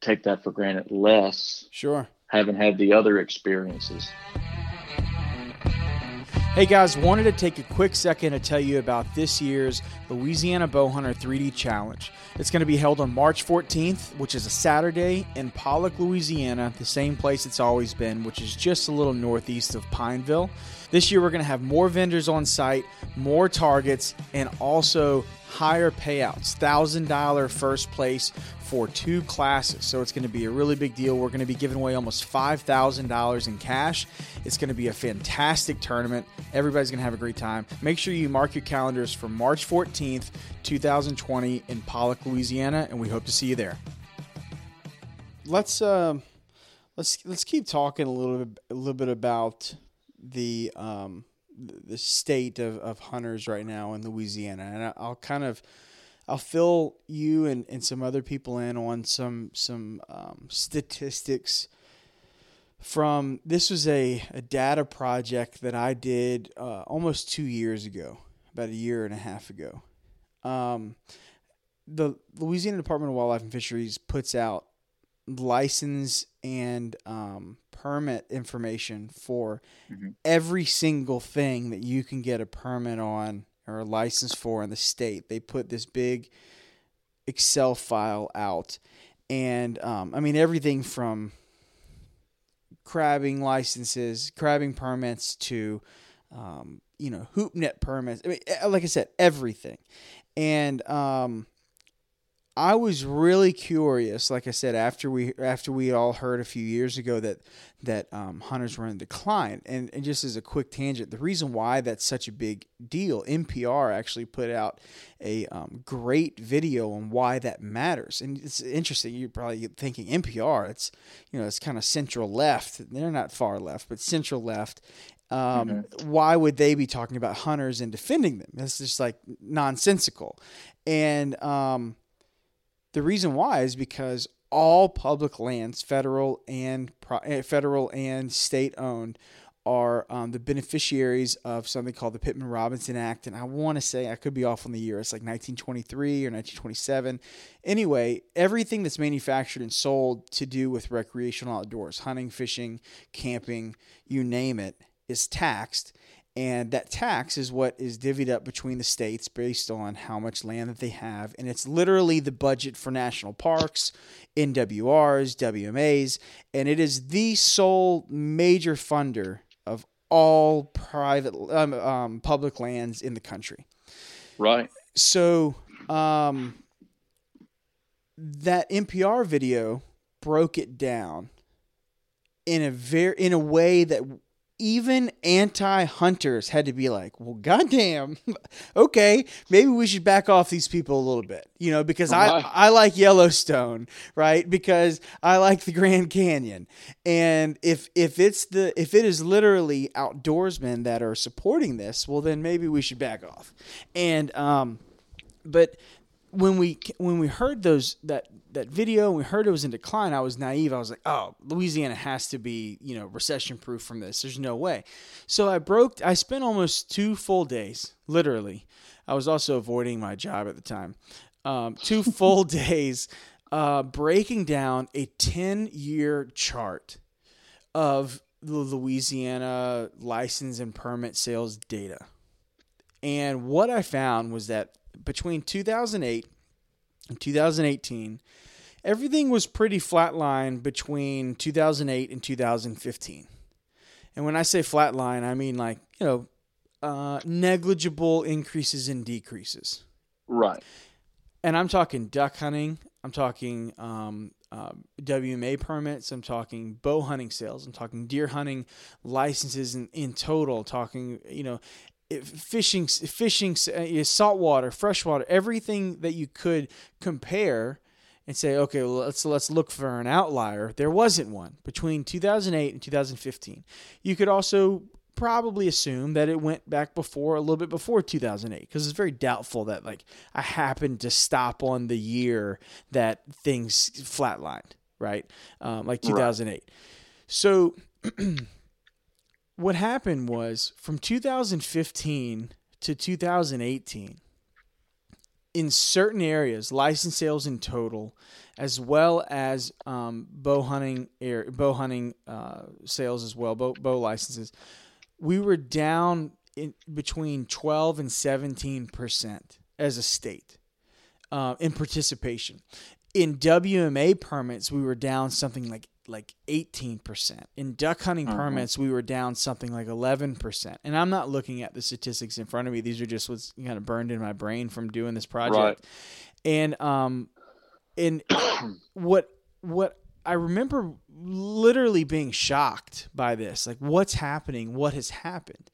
take that for granted less sure. having had the other experiences Hey guys, wanted to take a quick second to tell you about this year's Louisiana Bowhunter 3D Challenge. It's going to be held on March 14th, which is a Saturday in Pollock, Louisiana, the same place it's always been, which is just a little northeast of Pineville. This year we're going to have more vendors on site, more targets, and also higher payouts. $1,000 first place for two classes. So it's going to be a really big deal. We're going to be giving away almost $5,000 in cash. It's going to be a fantastic tournament. Everybody's going to have a great time. Make sure you mark your calendars for March 14th, 2020 in Pollock, Louisiana, and we hope to see you there. Let's um let's let's keep talking a little bit a little bit about the um the state of, of hunters right now in Louisiana, and I'll kind of I'll fill you and, and some other people in on some some um, statistics from this was a, a data project that I did uh, almost two years ago, about a year and a half ago. Um, the Louisiana Department of Wildlife and Fisheries puts out license and um, permit information for Mhm. every single thing that you can get a permit on or a license for in the state. They put this big Excel file out, and um, I mean everything from crabbing licenses, crabbing permits to um, you know hoop net permits. I mean, eh, like I said, everything. And um, I was really curious, like I said, after we after we all heard a few years ago that that um, hunters were in decline, and, and just as a quick tangent, the reason why that's such a big deal, NPR actually put out a um, great video on why that matters, and it's interesting. You're probably thinking NPR, it's you know it's kind of central left. They're not far left, but central left, um, mm-hmm. Why would they be talking about hunters and defending them? That's just like nonsensical. And um, the reason why is because all public lands, federal and eh, federal and state owned, are um, the beneficiaries of something called the Pittman Robertson Act. And I want to say, I could be off on the year, it's like 1923 or 1927. Anyway, everything that's manufactured and sold to do with recreational outdoors, hunting, fishing, camping, you name it, is taxed. And that tax is what is divvied up between the states based on how much land that they have. And it's literally the budget for national parks, NWRs, WMAs. And it is the sole major funder of all private, um, um, public lands in the country. Right. So um, that NPR video broke it down in a very in a way that even anti-hunters had to be like, well, goddamn, [LAUGHS] okay, maybe we should back off these people a little bit, you know, because I, I like Yellowstone, right? Because I like the Grand Canyon, and if if it's the if it is literally outdoorsmen that are supporting this, well, then maybe we should back off, and um, but when we when we heard those that that video we heard it was in decline i was naive. I was like oh louisiana has to be you know recession proof from this. There's no way. So i broke i spent almost two full days literally. I was also avoiding my job at the time. Um, two [LAUGHS] full days uh, breaking down a 10 year chart of the louisiana license and permit sales data. And what i found was that between 2008 and 2018, everything was pretty flatline between 2008 and 2015. And when I say flatline, I mean like, you know, uh, negligible increases and decreases. Right. And I'm talking duck hunting. I'm talking um, uh, WMA permits. I'm talking bow hunting sales. I'm talking deer hunting licenses in, in total. Talking, you know, fishing, fishing, uh, saltwater, freshwater, everything that you could compare and say, okay, well, let's let's look for an outlier. There wasn't one between 2008 and 2015. You could also probably assume that it went back before a little bit before 2008 because it's very doubtful that like I happened to stop on the year that things flatlined, right? Um, like 2008. Right. So. [CLEARS THROAT] what happened was from 2015 to 2018 in certain areas license sales in total as well as um, bow hunting air, bow hunting uh, sales as well bow, bow licenses we were down in between 12 and 17 percent as a state uh, in participation. In WMA permits we were down something like like 18%. In duck hunting uh-huh. permits, we were down something like 11%. And I'm not looking at the statistics in front of me. These are just what's kind of burned in my brain from doing this project. Right. And um and [COUGHS] what what I remember literally being shocked by this. Like what's happening? What has happened?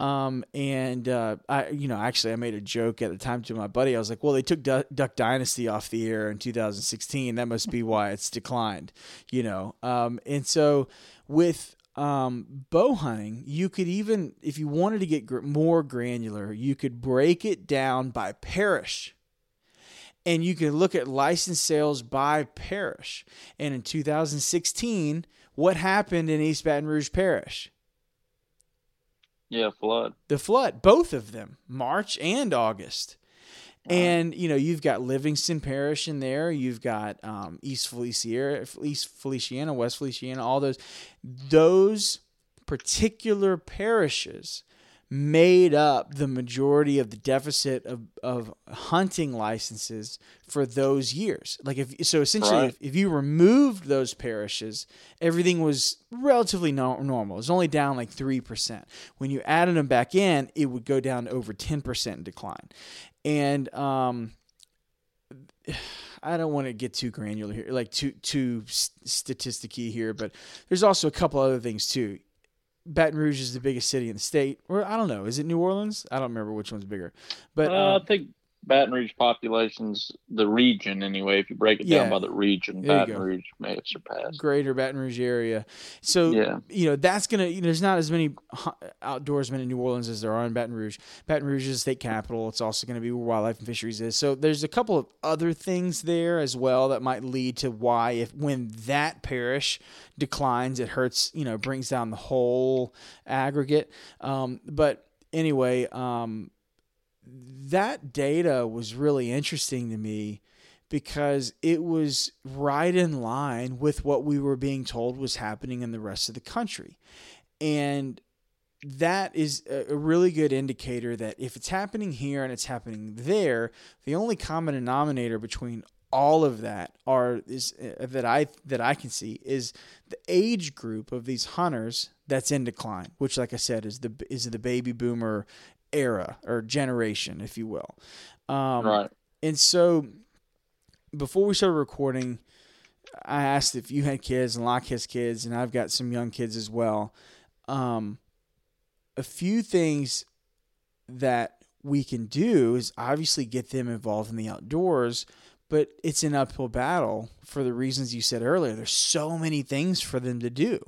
Um, and uh, I, you know, actually, I made a joke at the time to my buddy. I was like, "Well, they took Duck, Duck Dynasty off the air in 2016. That must be why it's declined." You know, um, and so with um, bow hunting, you could even, if you wanted to get gr- more granular, you could break it down by parish. And you can look at license sales by parish. And in 2016, what happened in East Baton Rouge Parish? Yeah, flood. The flood, both of them, March and August. Wow. And you know you've got Livingston Parish in there. You've got um, East Feliciana, East Feliciana, West Feliciana. All those, those particular parishes made up the majority of the deficit of, of hunting licenses for those years. Like if so, essentially, right. if, if, you removed those parishes, everything was relatively no, normal. It was only down like three percent. When you added them back in, it would go down over ten percent decline, and um, [SIGHS] I don't want to get too granular here, like too too statisticky here, but there's also a couple other things too. Baton Rouge is the biggest city in the state, or I don't know, is it New Orleans? I don't remember which one's bigger, but uh, um, I think Baton Rouge population's the region anyway. If you break it Yeah. down by the region, There Baton. Rouge may have surpassed. greater Baton Rouge area. So Yeah. you know that's gonna. You know, there's not as many outdoorsmen in New Orleans as there are in Baton Rouge. Baton Rouge is the state capital. It's also going to be where wildlife and fisheries is. So there's a couple of other things there as well that might lead to why if when that parish declines, it hurts. You know, brings down the whole aggregate. Um, but anyway, um, that data was really interesting to me because it was right in line with what we were being told was happening in the rest of the country. And that is a really good indicator that if it's happening here and it's happening there, the only common denominator between all of that are is uh, that I that I can see is the age group of these hunters that's in decline, which like I said is the is the baby boomer era or generation, if you will. Um, right. and so before we started recording, I asked if you had kids and Locke has kids, and I've got some young kids as well. Um, a few things that we can do is obviously get them involved in the outdoors, but it's an uphill battle for the reasons you said earlier. There's so many things for them to do.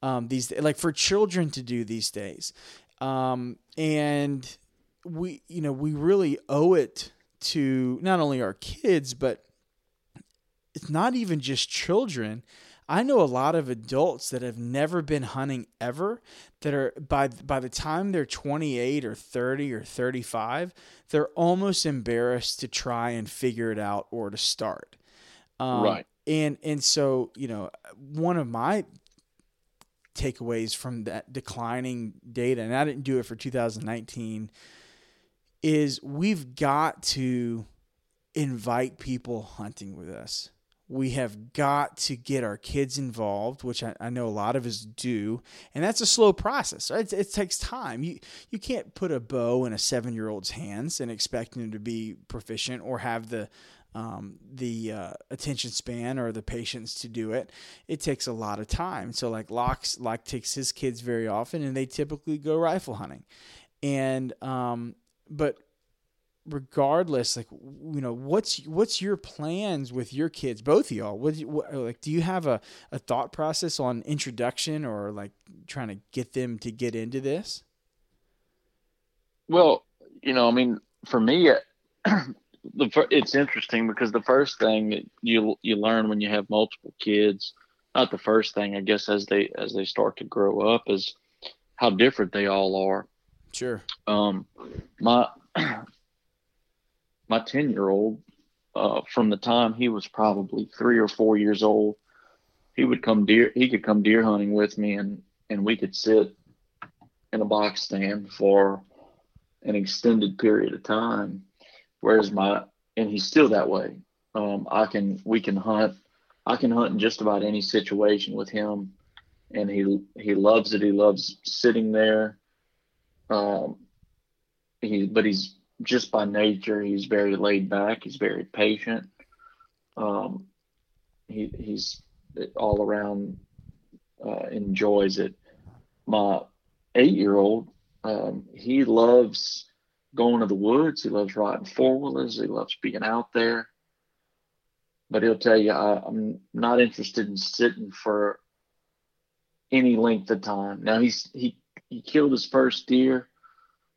Um, these like for children to do these days, um, and we you know we really owe it to not only our kids but it's not even just children i know a lot of adults that have never been hunting ever that are by by the time they're 28 or 30 or 35 they're almost embarrassed to try and figure it out or to start um, Right. and and so you know one of my takeaways from that declining data and i didn't do it for 2019 is we've got to invite people hunting with us. We have got to get our kids involved, which I, I know a lot of us do, and that's a slow process. Right? It, it takes time. You you can't put a bow in a seven year old's hands and expect him to be proficient or have the um, the uh, attention span or the patience to do it. It takes a lot of time. So like Locke's Locke takes his kids very often, and they typically go rifle hunting, and um, but regardless like you know what's what's your plans with your kids both of y'all what, what like do you have a, a thought process on introduction or like trying to get them to get into this Well, you know, I mean, for me, [CLEARS THROAT] the fir- it's interesting because the first thing that you you learn when you have multiple kids, not the first thing, I guess, as they as they start to grow up, is how different they all are. sure Um, my [CLEARS THROAT] my ten year old, uh, from the time he was probably three or four years old, he would come deer. He could come deer hunting with me, and and we could sit in a box stand for an extended period of time. Whereas my and he's still that way. Um, I can we can hunt. I can hunt in just about any situation with him, and he he loves it. He loves sitting there. Um, he but he's just by nature he's very laid back. He's very patient. Um, he he's all around uh, enjoys it. My eight year old um, he loves going to the woods. He loves riding four wheelers. He loves being out there. But he'll tell you, I, I'm not interested in sitting for any length of time. Now he's he he killed his first deer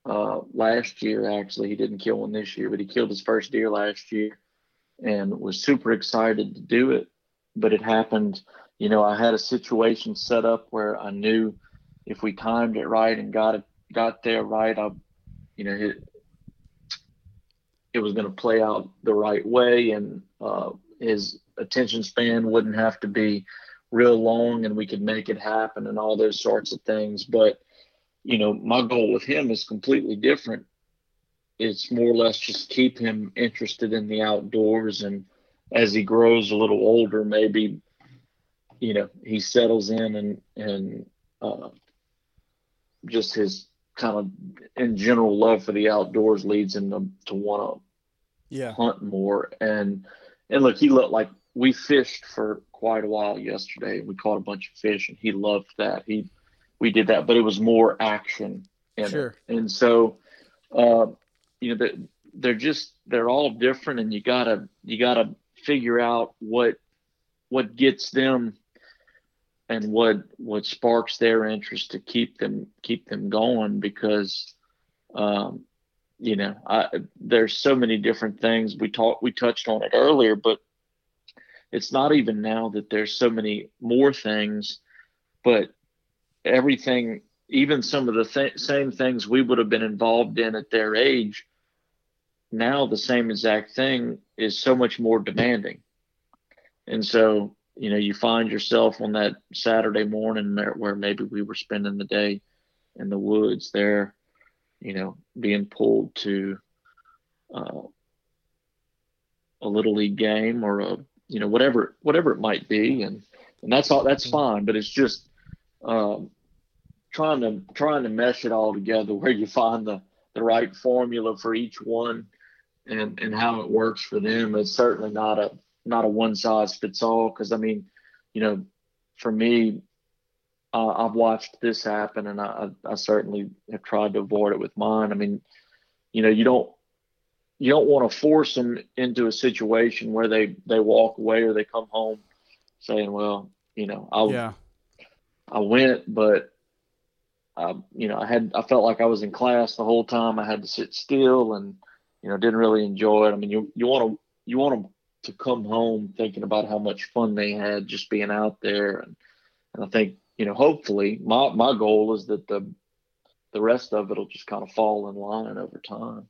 uh, last year. Actually, he didn't kill one this year, but he killed his first deer last year, and was super excited to do it. But it happened. You know, I had a situation set up where I knew if we timed it right and got it got there right, I, you know, it, it was going to play out the right way, and uh, his attention span wouldn't have to be real long, and we could make it happen, and all those sorts of things. But you know, my goal with him is completely different. It's more or less just keep him interested in the outdoors, and as he grows a little older, maybe you know he settles in and and uh, just his kind of in general love for the outdoors leads him to, to want to yeah. hunt more. And and look, he looked like we fished for quite a while yesterday. We caught a bunch of fish, and he loved that. He we did that, but it was more action Sure. it. And so, uh, you know, they're, they're just they're all different, and you gotta you gotta figure out what what gets them and what what sparks their interest to keep them keep them going because um, you know I, there's so many different things. We talked we touched on it earlier but it's not even now that there's so many more things but everything even some of the th- same things we would have been involved in at their age now the same exact thing is so much more demanding. And so you know you find yourself on that saturday morning where maybe we were spending the day in the woods there you know being pulled to uh, a little league game or a you know whatever whatever it might be. And and that's all that's fine but it's just um, trying to trying to mesh it all together [LAUGHS] where you find the the right formula for each one and and how it works for them. It's certainly not a not a one size fits all because i mean you know for me uh, i've watched this happen and I, I certainly have tried to avoid it with mine i mean you know you don't you don't want to force them into a situation where they they walk away or they come home saying well you know i Yeah. I went, but I, you know, I had I felt like I was in class the whole time. I had to sit still, and you know, didn't really enjoy it. I mean, you you want to you want them to come home thinking about how much fun they had just being out there, and and I think you know, hopefully, my my goal is that the the rest of it'll just kind of fall in line over time.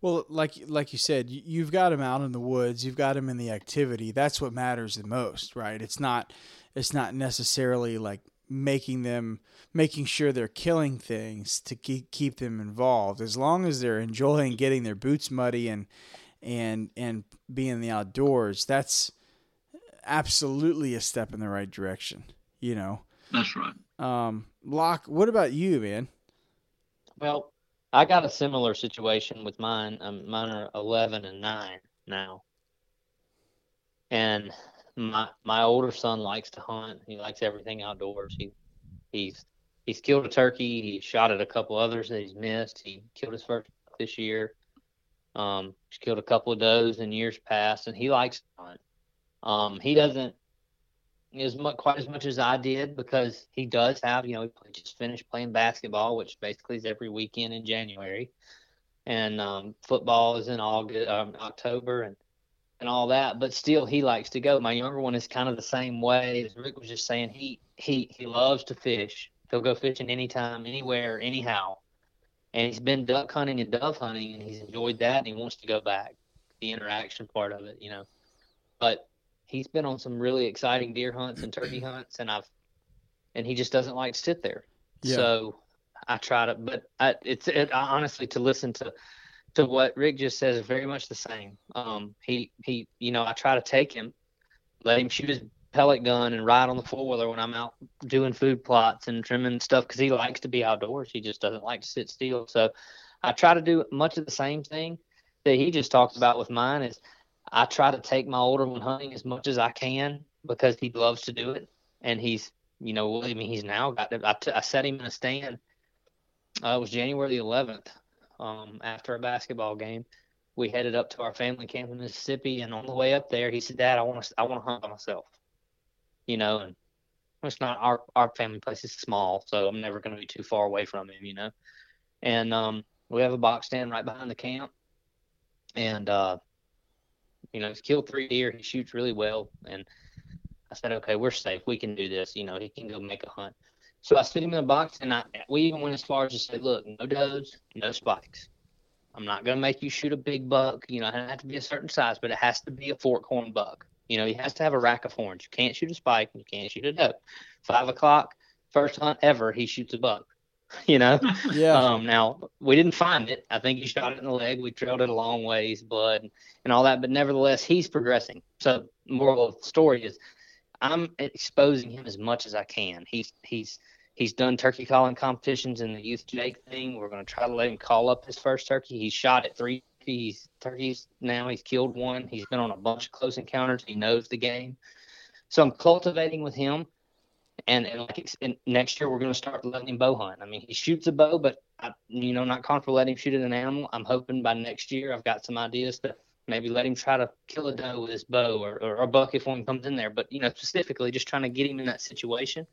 Well, like like you said, you- you've got him out in the woods. You've got him in the activity. That's what matters the most, right? It's not it's not necessarily like making them making sure they're killing things to keep keep them involved. As long as they're enjoying getting their boots muddy and and and being in the outdoors, that's absolutely a step in the right direction. You know, That's right. um, Locke. What about you, man? Well, I got a similar situation with mine. Um, mine are 11 and 9 now. And my my older son likes to hunt. He likes everything outdoors. He he's he's killed a turkey. He shot at a couple others that he's missed. He killed his first this year. Um, he's killed a couple of does in years past, and he likes to hunt. Um, he doesn't as much quite as much as I did because he does have you know he just finished playing basketball, which basically is every weekend in January, and um, football is in August, um, October, and and all that. But still, he likes to go. My younger one is kind of the same way. As Rick was just saying, he he he loves to fish. He'll go fishing anytime, anywhere, anyhow. And he's been duck hunting and dove hunting, and he's enjoyed that, and he wants to go back. The interaction part of it, you know. But he's been on some really exciting deer hunts and turkey [CLEARS THROAT] hunts, and I've and he just doesn't like to sit there. Yeah. So I try to, but I, it's it, I, honestly to listen to to what Rick just says is very much the same. Um, he he, you know, I try to take him, let him shoot his pellet gun and ride on the four wheeler when I'm out doing food plots and trimming stuff because he likes to be outdoors. He just doesn't like to sit still. So I try to do much of the same thing that he just talked about with mine. Is I try to take my older one hunting as much as I can because he loves to do it, and he's you know I mean he's now got I, t- I set him in a stand. Uh, it was January the 11th um, after a basketball game. We headed up to our family camp in Mississippi, and on the way up there, he said, "Dad, I want to I want to hunt by myself." You know, and it's not our our family place is small, so I'm never going to be too far away from him. You know, and um, we have a box stand right behind the camp, and uh, you know, he's killed three deer. He shoots really well, and I said, "Okay, we're safe. We can do this. You know, he can go make a hunt." So I sit him in a box, and I we even went as far as to say, "Look, no does, no spikes. I'm not gonna make you shoot a big buck. You know, it doesn't to be a certain size, but it has to be a fork horn buck. You know, he has to have a rack of horns. You can't shoot a spike, and you can't shoot a doe. Five o'clock, first hunt ever, he shoots a buck. [LAUGHS] You know, [LAUGHS] Yeah. um, now we didn't find it. I think he shot it in the leg. We trailed it a long ways, blood and all that. But nevertheless, he's progressing. So moral of the story is, I'm exposing him as much as I can. He's he's he's done turkey calling competitions in the youth Jake thing. We're going to try to let him call up his first turkey. He shot it three. He's turkeys now. He's killed one. He's been on a bunch of close encounters. He knows the game. So I'm cultivating with him. And, and like and next year, we're going to start letting him bow hunt. I mean, he shoots a bow, but I, you know, not comfortable letting him shoot at an animal. I'm hoping by next year, I've got some ideas to maybe let him try to kill a doe with his bow or, or a buck if one comes in there. But you know, specifically, just trying to get him in that situation.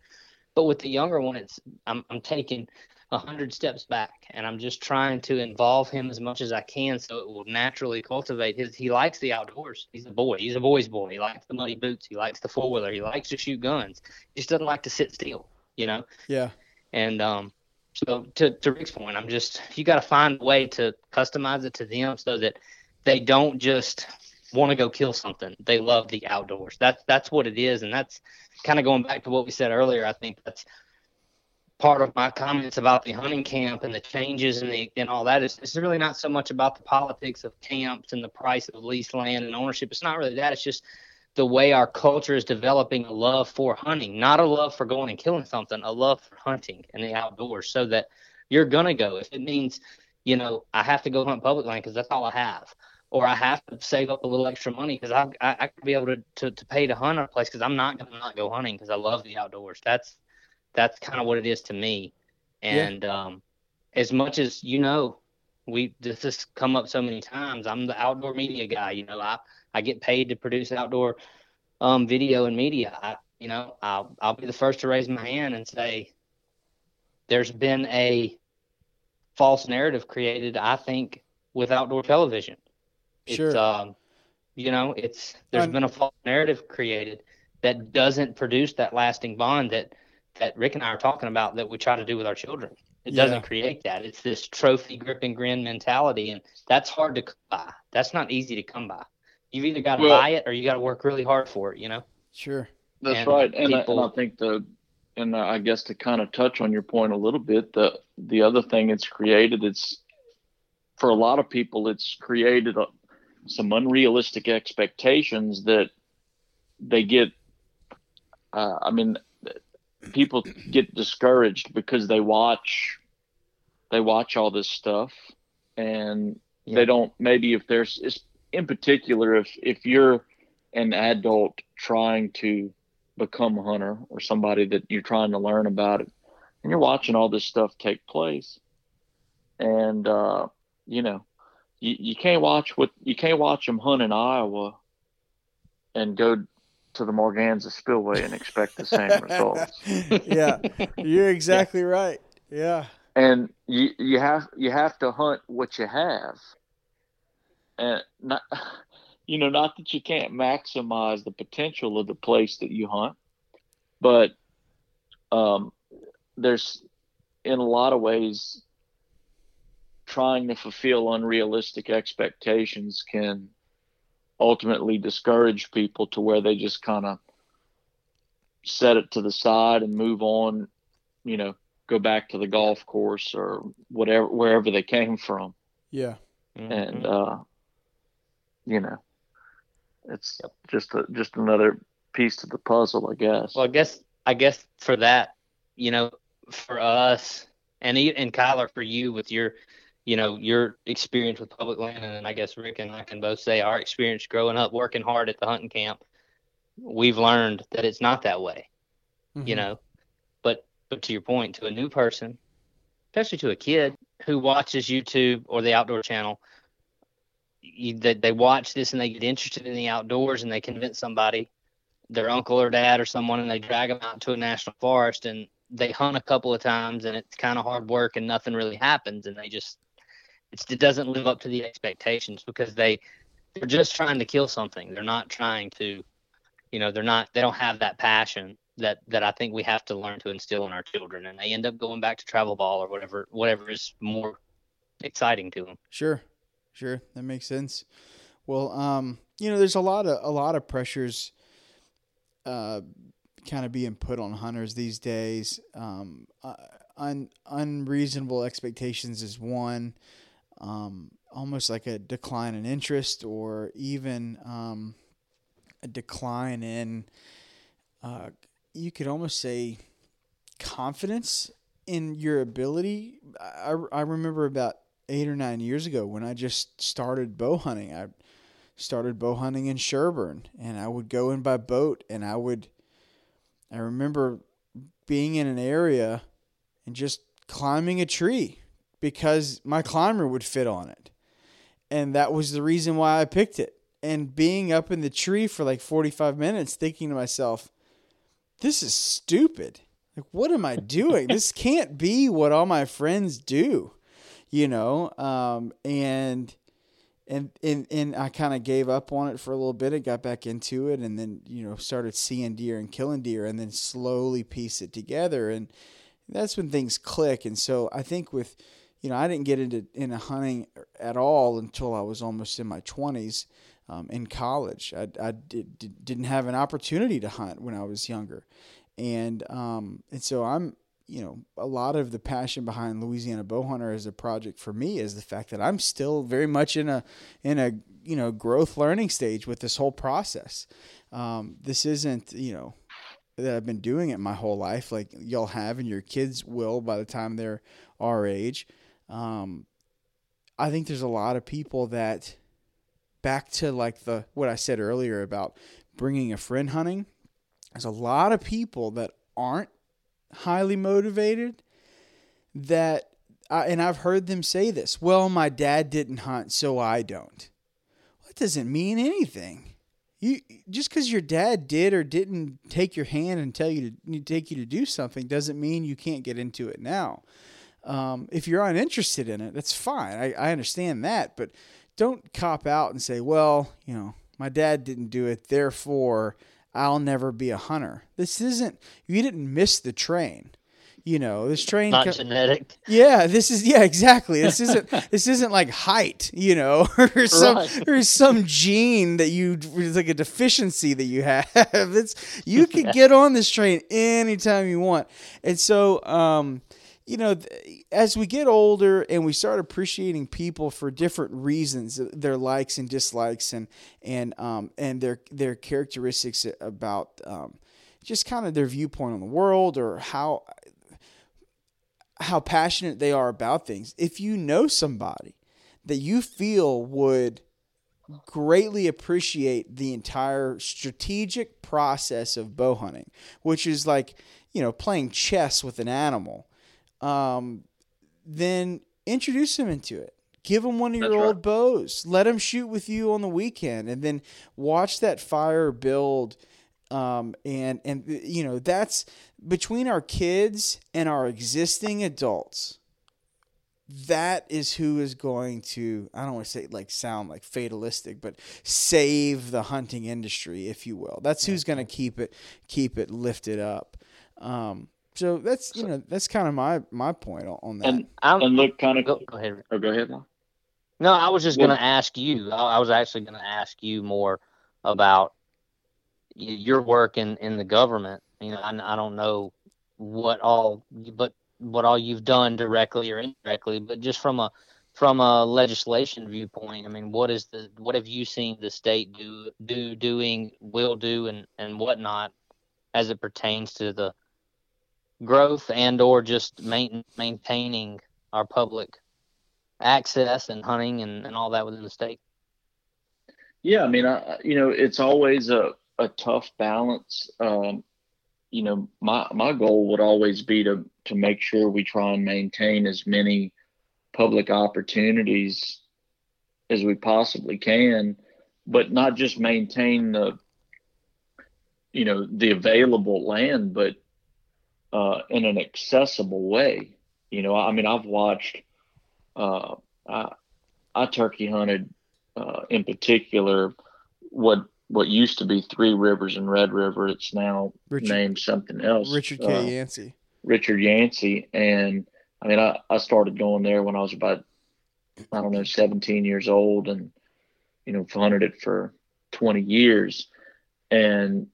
But with the younger one, it's I'm I'm taking a hundred steps back, and I'm just trying to involve him as much as I can, so it will naturally cultivate his. He likes the outdoors. He's a boy. He's a boy's boy. He likes the muddy boots. He likes the four wheeler. He likes to shoot guns. He just doesn't like to sit still. You know. Yeah. And um, so to to Rick's point, I'm just you got to find a way to customize it to them so that they don't just want to go kill something. They love the outdoors. That's that's what it is, and that's kind of going back to what we said earlier. I think that's part of my comments about the hunting camp and the changes and the and all that is it's really not so much about the politics of camps and the price of leased land and ownership. It's not really that. It's just the way our culture is developing a love for hunting, not a love for going and killing something, a love for hunting and the outdoors, so that you're gonna go. If it means, you know, I have to go hunt public land because that's all I have, or I have to save up a little extra money because I, I I could be able to, to to pay to hunt a place because I'm not gonna not go hunting because I love the outdoors. That's that's kind of what it is to me. And yeah. um, as much as you know, we this has come up so many times. I'm the outdoor media guy. You know, I I get paid to produce outdoor um, video and media. I, you know, I'll I'll be the first to raise my hand and say there's been a false narrative created. I think with outdoor television. Sure. It's, um, you know, it's there's been a false narrative created that doesn't produce that lasting bond that that Rick and I are talking about that we try to do with our children. It yeah. doesn't create that. It's this trophy grip and grin mentality, and that's hard to buy. That's not easy to come by. You've either got to well, buy it or you got to work really hard for it. You know. Sure. That's and right, and, people, I, and I think the and I guess to kind of touch on your point a little bit, the the other thing it's created, it's for a lot of people, it's created a, some unrealistic expectations that they get. Uh, I mean, people get discouraged because they watch they watch all this stuff and yeah. they don't maybe if there's in particular if if you're an adult trying to become a hunter or somebody that you're trying to learn about it and you're watching all this stuff take place and uh you know you, you can't watch what you can't watch them hunt in Iowa and go to the Morganza Spillway and expect the same [LAUGHS] results. yeah, you're [LAUGHS] exactly yeah. right. Yeah, and you you have you have to hunt what you have, and not [LAUGHS] you know not that you can't maximize the potential of the place that you hunt, but um, there's in a lot of ways trying to fulfill unrealistic expectations can ultimately discourage people to where they just kind of set it to the side and move on, you know, go back to the golf course or whatever, wherever they came from. Yeah. Mm-hmm. And, uh, you know, it's just a, just another piece to the puzzle, I guess. Well, I guess, I guess for that, you know, for us and, and Kyler, for you with your, you know your experience with public land and I guess Rick and I can both say our experience growing up working hard at the hunting camp we've learned that it's not that way mm-hmm. you know but but to your point to a new person especially to a kid who watches YouTube or the outdoor channel you, they, they watch this and they get interested in the outdoors and they convince somebody their uncle or dad or someone and they drag them out to a national forest and they hunt a couple of times and it's kind of hard work and nothing really happens and they just it doesn't live up to the expectations because they they're just trying to kill something. They're not trying to, you know, they're not they don't have that passion that that I think we have to learn to instill in our children, and they end up going back to travel ball or whatever whatever is more exciting to them. Sure, sure, that makes sense. Well, um, you know, there's a lot of a lot of pressures, uh, kind of being put on hunters these days. Um, uh, un, unreasonable expectations is one um, almost like a decline in interest or even um, a decline in, uh, you could almost say, confidence in your ability. I, I remember about eight or nine years ago when I just started bow hunting. I started bow hunting in Sherburne, and I would go in by boat, and I would. I remember being in an area and just climbing a tree because my climber would fit on it. And that was the reason why I picked it. And being up in the tree for like 45 minutes thinking to myself, this is stupid. Like, what am I doing? this [LAUGHS] can't be what all my friends do, you know? Um, and, and, and, and I kind of gave up on it for a little bit and got back into it and then, you know, started seeing deer and killing deer and then slowly piece it together. And that's when things click. And so I think with, you know, I didn't get into into hunting at all until I was almost in my twenties. Um, in college, I, I did, did, didn't have an opportunity to hunt when I was younger, and um, and so I'm you know a lot of the passion behind Louisiana Bowhunter as a project for me is the fact that I'm still very much in a in a you know growth learning stage with this whole process. Um, this isn't you know that I've been doing it my whole life like y'all have and your kids will by the time they're our age. Um, I think there's a lot of people that back to like the what I said earlier about bringing a friend hunting. There's a lot of people that aren't highly motivated that I, and I've heard them say this. Well, my dad didn't hunt, so I don't. Well, that doesn't mean anything. You just because your dad did or didn't take your hand and tell you to take you to do something doesn't mean you can't get into it now. Um, if you're uninterested in it, that's fine. I, I understand that, but don't cop out and say, well, you know, my dad didn't do it, therefore I'll never be a hunter. This isn't, you didn't miss the train. You know, this train not co- genetic. Yeah, this is yeah, exactly. This isn't [LAUGHS] this isn't like height, you know, [LAUGHS] or some right. or some gene that you it's like a deficiency that you have. [LAUGHS] It's you can get on this train anytime you want. And so um you know, as we get older and we start appreciating people for different reasons, uh, their likes and dislikes, and and um, and their their characteristics about um, just kind of their viewpoint on the world or how how passionate they are about things. If you know somebody that you feel would greatly appreciate the entire strategic process of bow hunting, which is like you know playing chess with an animal um, then introduce him into it. Give him one of your old bows. Let him shoot with you on the weekend, and then watch that fire build. Um, and and you know that's between our kids and our existing adults. That is who is going to I don't want to say like sound like fatalistic, but save the hunting industry, if you will. That's who's going to keep it keep it lifted up. Um, so that's you know that's kind of my my point on that. And and look, kind of go, go ahead. Or oh, go ahead. Oh, no, I was just going to ask you. I, I was actually going to ask you more about your work in in the government. You know, I, I don't know what all, but what all you've done directly or indirectly, but just from a from a legislation viewpoint, I mean, what is the what have you seen the state do do doing, will do, and and whatnot as it pertains to the growth and or just main, maintaining our public access and hunting and, and all that within the state? Yeah i mean I, you know it's always a, a tough balance. Um, you know my my goal would always be to to make sure we try and maintain as many public opportunities as we possibly can but not just maintain the you know the available land but uh, in an accessible way. You know, I mean, I've watched. Uh, I, I turkey hunted uh, in particular what what used to be Three Rivers and Red River. It's now Richard, named something else. Richard K. Uh, Yancey. Richard Yancey, and I mean, I, I started going there when I was about I don't know 17 years old, and you know, hunted it for 20 years, and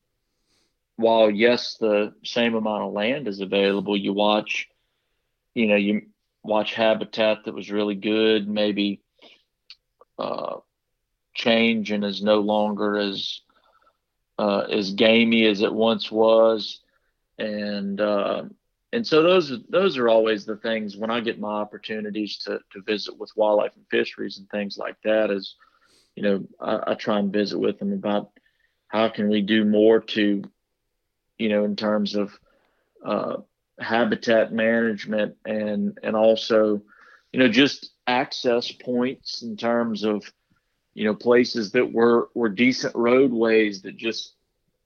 while yes, the same amount of land is available, you watch, you know, you watch habitat that was really good, maybe uh, change and is no longer as uh, as gamey as it once was, and uh, and so those those are always the things when I get my opportunities to to visit with wildlife and fisheries and things like that. Is you know I, I try and visit with them about how can we do more to you know in terms of uh, habitat management and and also you know just access points in terms of you know places that were were decent roadways that just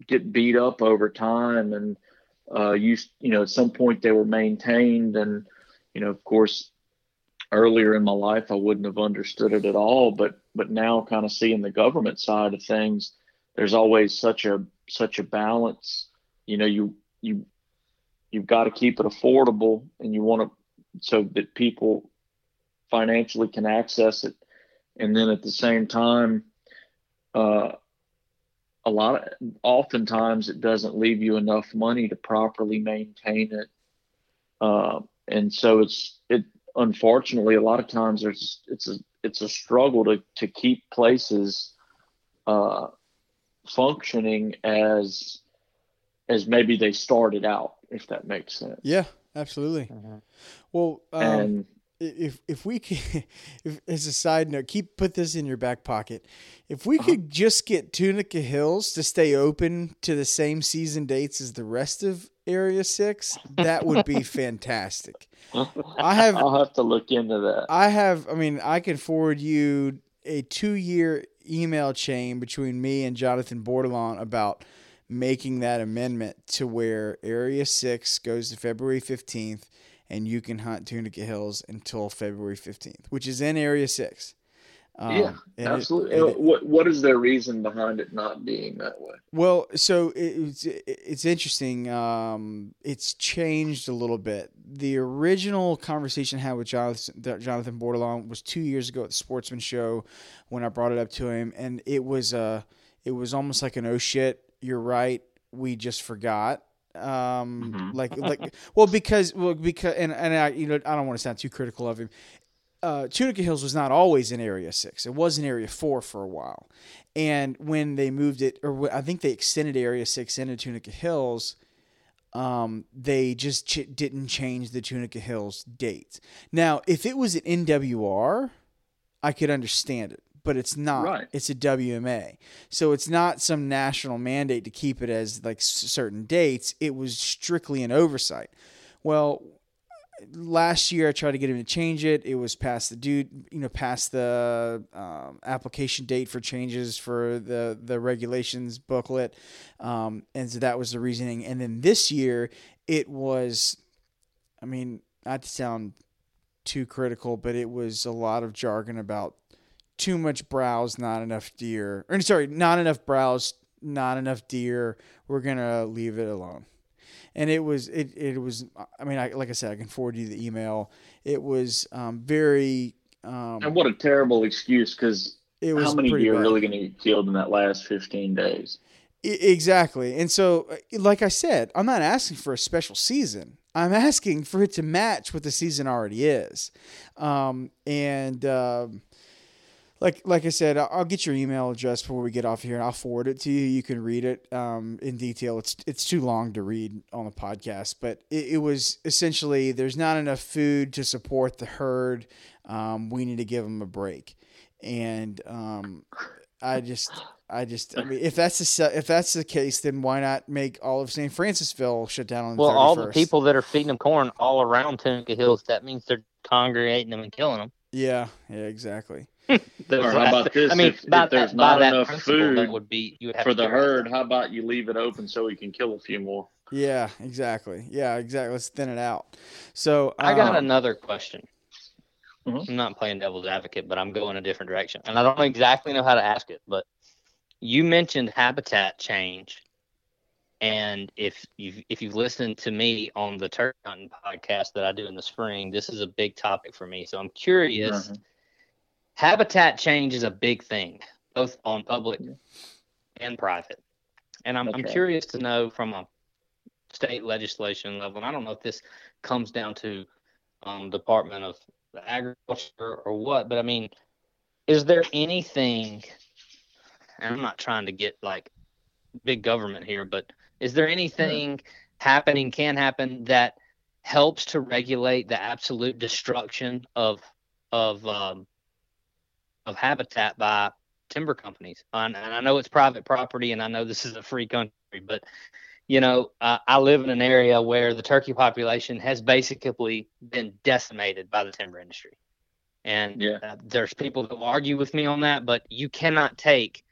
get beat up over time and uh, used, you know, at some point they were maintained, and you know, of course, earlier in my life I wouldn't have understood it at all, but but now, kind of seeing the government side of things, there's always such a such a balance. You know, you you you've got to keep it affordable, and you want to so that people financially can access it, and then at the same time. Uh, a lot of oftentimes it doesn't leave you enough money to properly maintain it uh, and so it's it unfortunately a lot of times there's it's a it's a struggle to to keep places uh, functioning as as maybe they started out if that makes sense yeah absolutely mm-hmm. well um, and if if we [LAUGHS] could, if, as a side note, keep put this in your back pocket. If we uh-huh. could just get Tunica Hills to stay open to the same season dates as the rest of Area Six, that would be [LAUGHS] fantastic. I have. I'll have to look into that. I have. I mean, I can forward you a two-year email chain between me and Jonathan Bordelon about making that amendment to where Area Six goes to February fifteenth and you can hunt Tunica Hills until February 15th, which is in Area 6. Um, yeah, absolutely. It, it, what what is their reason behind it not being that way? Well, so it, it's it's interesting. Um, it's changed a little bit. The original conversation I had with Jonathan Jonathan Bordelon was two years ago at the Sportsman Show when I brought it up to him, and it was uh it was almost like an oh shit, you're right, we just forgot um mm-hmm. like [LAUGHS] like well because well because and and I you know I don't want to sound too critical of him. Uh, Tunica Hills was not always in Area Six. It was in Area Four for a while, and when they moved it, or I think they extended Area Six into Tunica Hills, um, they just ch- didn't change the Tunica Hills dates. Now, if it was an NWR, I could understand it but it's not. Right. It's a WMA. So it's not some national mandate to keep it as like certain dates. It was strictly an oversight. Well, last year I tried to get him to change it. It was past the due, you know, past the um, application date for changes for the the regulations booklet, um, and so that was the reasoning. And then this year it was, I mean, not to sound too critical, but it was a lot of jargon about too much browse, not enough deer. Or sorry, not enough browse, not enough deer. We're gonna leave it alone. And it was it it was. I mean, I, like I said, I can forward you the email. It was um, very. Um, and what a terrible excuse because it was how many deer are really going to get killed in that last fifteen days? Exactly. And so, uh, like I said, I'm not asking for a special season. I'm asking for it to match what the season already is. Um, and um, like like I said, I'll get your email address before we get off here, and I'll forward it to you. You can read it um, in detail. It's it's too long to read on the podcast, but it, it was essentially there's not enough food to support the herd. Um, we need to give them a break, and um, I just I just I mean if that's the if that's the case, then why not make all of St. Francisville shut down on the well 31st? all the people that are feeding them corn all around Tunica Hills, that means they're congregating them and killing them. Yeah, yeah, exactly [LAUGHS] or how about this? I mean, if, if there's not enough food that would be you would for the herd, how about you leave it open so we can kill a few more? Yeah, exactly. Yeah, exactly. Let's thin it out. So I got um, another question. Mm-hmm. I'm not playing devil's advocate, but I'm going a different direction, and I don't exactly know how to ask it. But you mentioned habitat change, and if you've if you've listened to me on the turkey hunting podcast that I do in the spring, this is a big topic for me. So I'm curious. Mm-hmm habitat change is a big thing, both on public and private. And I'm, okay. I'm curious to know from a state legislation level, and I don't know if this comes down to um, Department of Agriculture or what, but I mean, is there anything, and I'm not trying to get like big government here, but is there anything happening, can happen that helps to regulate the absolute destruction of of um, of habitat by timber companies. And, and, I know it's private property, and I know this is a free country, but you know, uh, I live in an area where the turkey population has basically been decimated by the timber industry. And yeah. uh, there's people that will argue with me on that, but you cannot take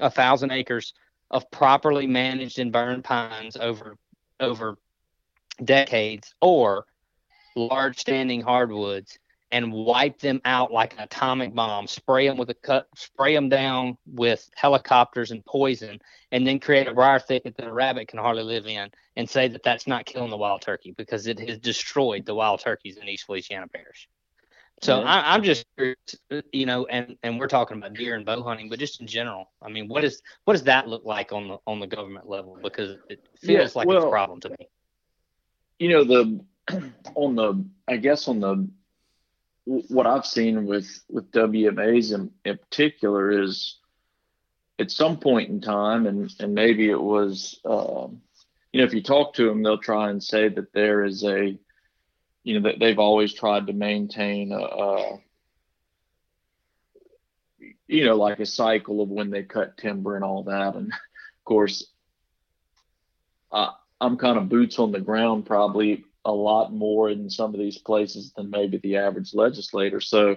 a thousand acres of properly managed and burned pines over over decades or large standing hardwoods and wipe them out like an atomic bomb, spray them with a cut, spray them down with helicopters and poison, and then create a briar thicket that a rabbit can hardly live in, and say that that's not killing the wild turkey because it has destroyed the wild turkeys in East Feliciana Parish. So yeah. I, am just, you know, and and we're talking about deer and bow hunting, but just in general, I mean, what is what does that look like on the on the government level? Because it feels yeah, like well, it's a problem to me. You know, the [CLEARS THROAT] on the I guess on the what I've seen with with WMAs in, in particular is at some point in time, and and maybe it was, um, you know, if you talk to them, they'll try and say that there is a you know that they've always tried to maintain a, a you know like a cycle of when they cut timber and all that. And of course I, i'm kind of boots on the ground probably a lot more in some of these places than maybe the average legislator. So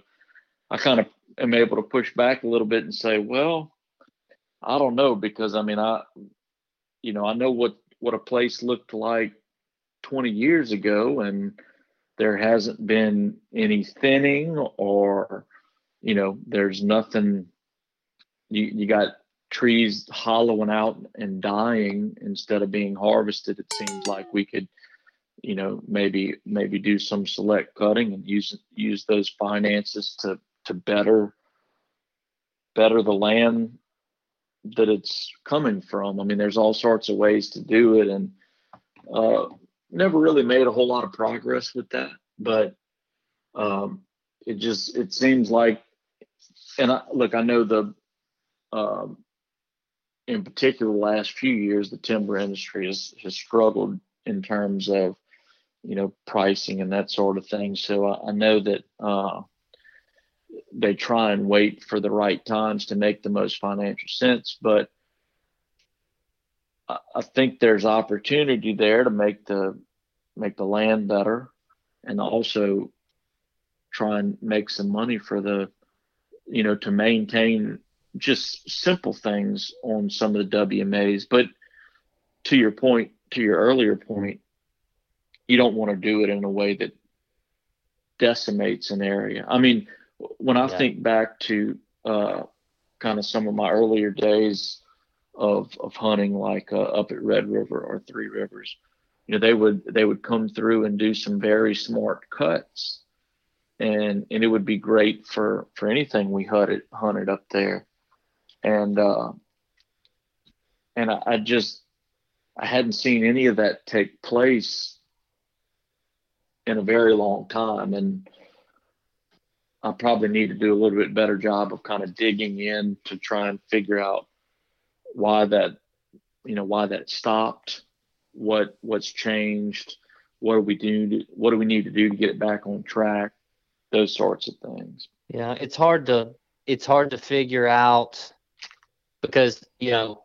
i kind of am able to push back a little bit and say well i don't know because i mean i you know i know what what a place looked like 20 years ago and there hasn't been any thinning or you know there's nothing you, you got trees hollowing out and dying instead of being harvested it seems like we could you know maybe maybe do some select cutting and use use those finances to to better better the land that it's coming from. I mean there's all sorts of ways to do it and uh, never really made a whole lot of progress with that, but um, it just it seems like, and I, look, I know the, um, in particular, the last few years, the timber industry has has struggled in terms of, you know, pricing and that sort of thing. So I, I know that uh, they try and wait for the right times to make the most financial sense, but I think there's opportunity there to make the make the land better, and also try and make some money for the, you know, to maintain just simple things on some of the WMAs. But to your point, to your earlier point, you don't want to do it in a way that decimates an area. I mean, when I yeah. think back to uh, kind of some of my earlier days of of hunting like uh, up at Red River or Three Rivers. You know, they would they would come through and do some very smart cuts, and and it would be great for for anything we hunted hunted up there, and uh, and I, I just I hadn't seen any of that take place in a very long time, and I probably need to do a little bit better job of kind of digging in to try and figure out why that you know why that stopped what what's changed what do we do what do we need to do to get it back on track those sorts of things. Yeah it's hard to it's hard to figure out because you know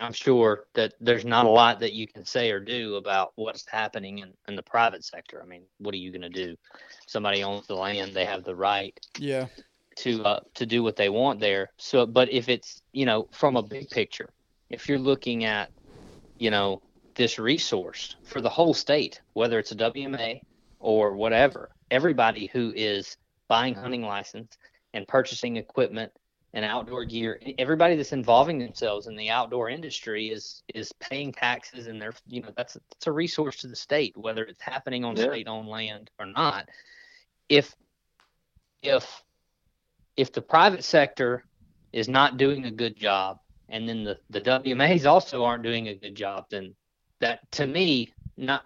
i'm sure that there's not a lot that you can say or do about what's happening in, in the private sector. I mean what are you going to do? Somebody owns the land they have the right yeah. to uh, to do what they want there. So, but if it's you know from a big picture, if you're looking at you know this resource for the whole state, whether it's a WMA or whatever, everybody who is buying hunting license and purchasing equipment and outdoor gear, everybody that's involving themselves in the outdoor industry is is paying taxes, and they're you know that's that's a resource to the state, whether it's happening on yeah. state-owned land or not. If if if the private sector is not doing a good job and then the, the WMAs also aren't doing a good job, then that to me, not,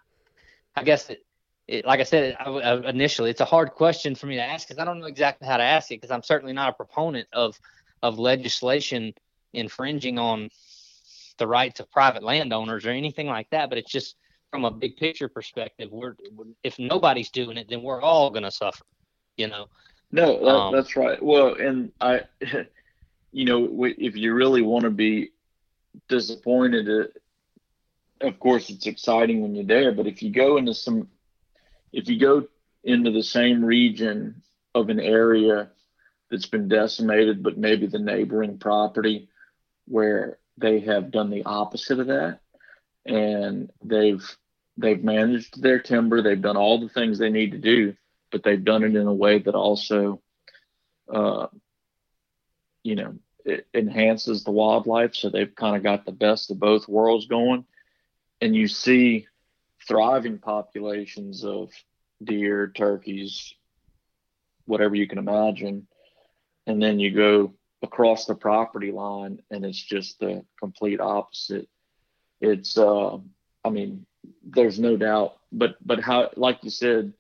I guess it, it like I said I, I, initially, it's a hard question for me to ask because I don't know exactly how to ask it because I'm certainly not a proponent of, of legislation infringing on the rights of private landowners or anything like that. But it's just from a big picture perspective, we're if nobody's doing it, then we're all going to suffer. You know. No, that, um, that's right. Well, and I, [LAUGHS] you know, if you really want to be disappointed, uh, of course, it's exciting when you're there. But if you go into some, if you go into the same region of an area that's been decimated, but maybe the neighboring property where they have done the opposite of that, and they've they've managed their timber, they've done all the things they need to do, but they've done it in a way that also, uh, you know, it enhances the wildlife. So they've kind of got the best of both worlds going, and you see thriving populations of deer, turkeys, whatever you can imagine, and then you go across the property line and it's just the complete opposite. It's uh, i mean there's no doubt but but how like you said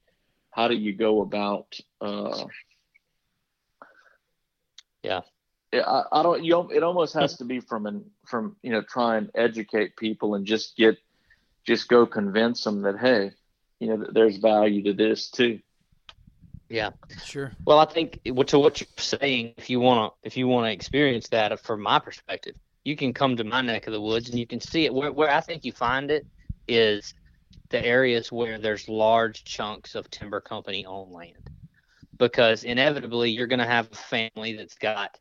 how do you go about uh, yeah. I, I don't you know, it almost has to be from an from you know try and educate people and just get just go convince them that hey you know there's value to this too yeah, sure. Well, I think to what you're saying, if you want to, if you want to experience that from my perspective, you can come to my neck of the woods and you can see it. Where, where I think you find it is the areas where there's large chunks of timber company owned land, because inevitably you're going to have a family that's got.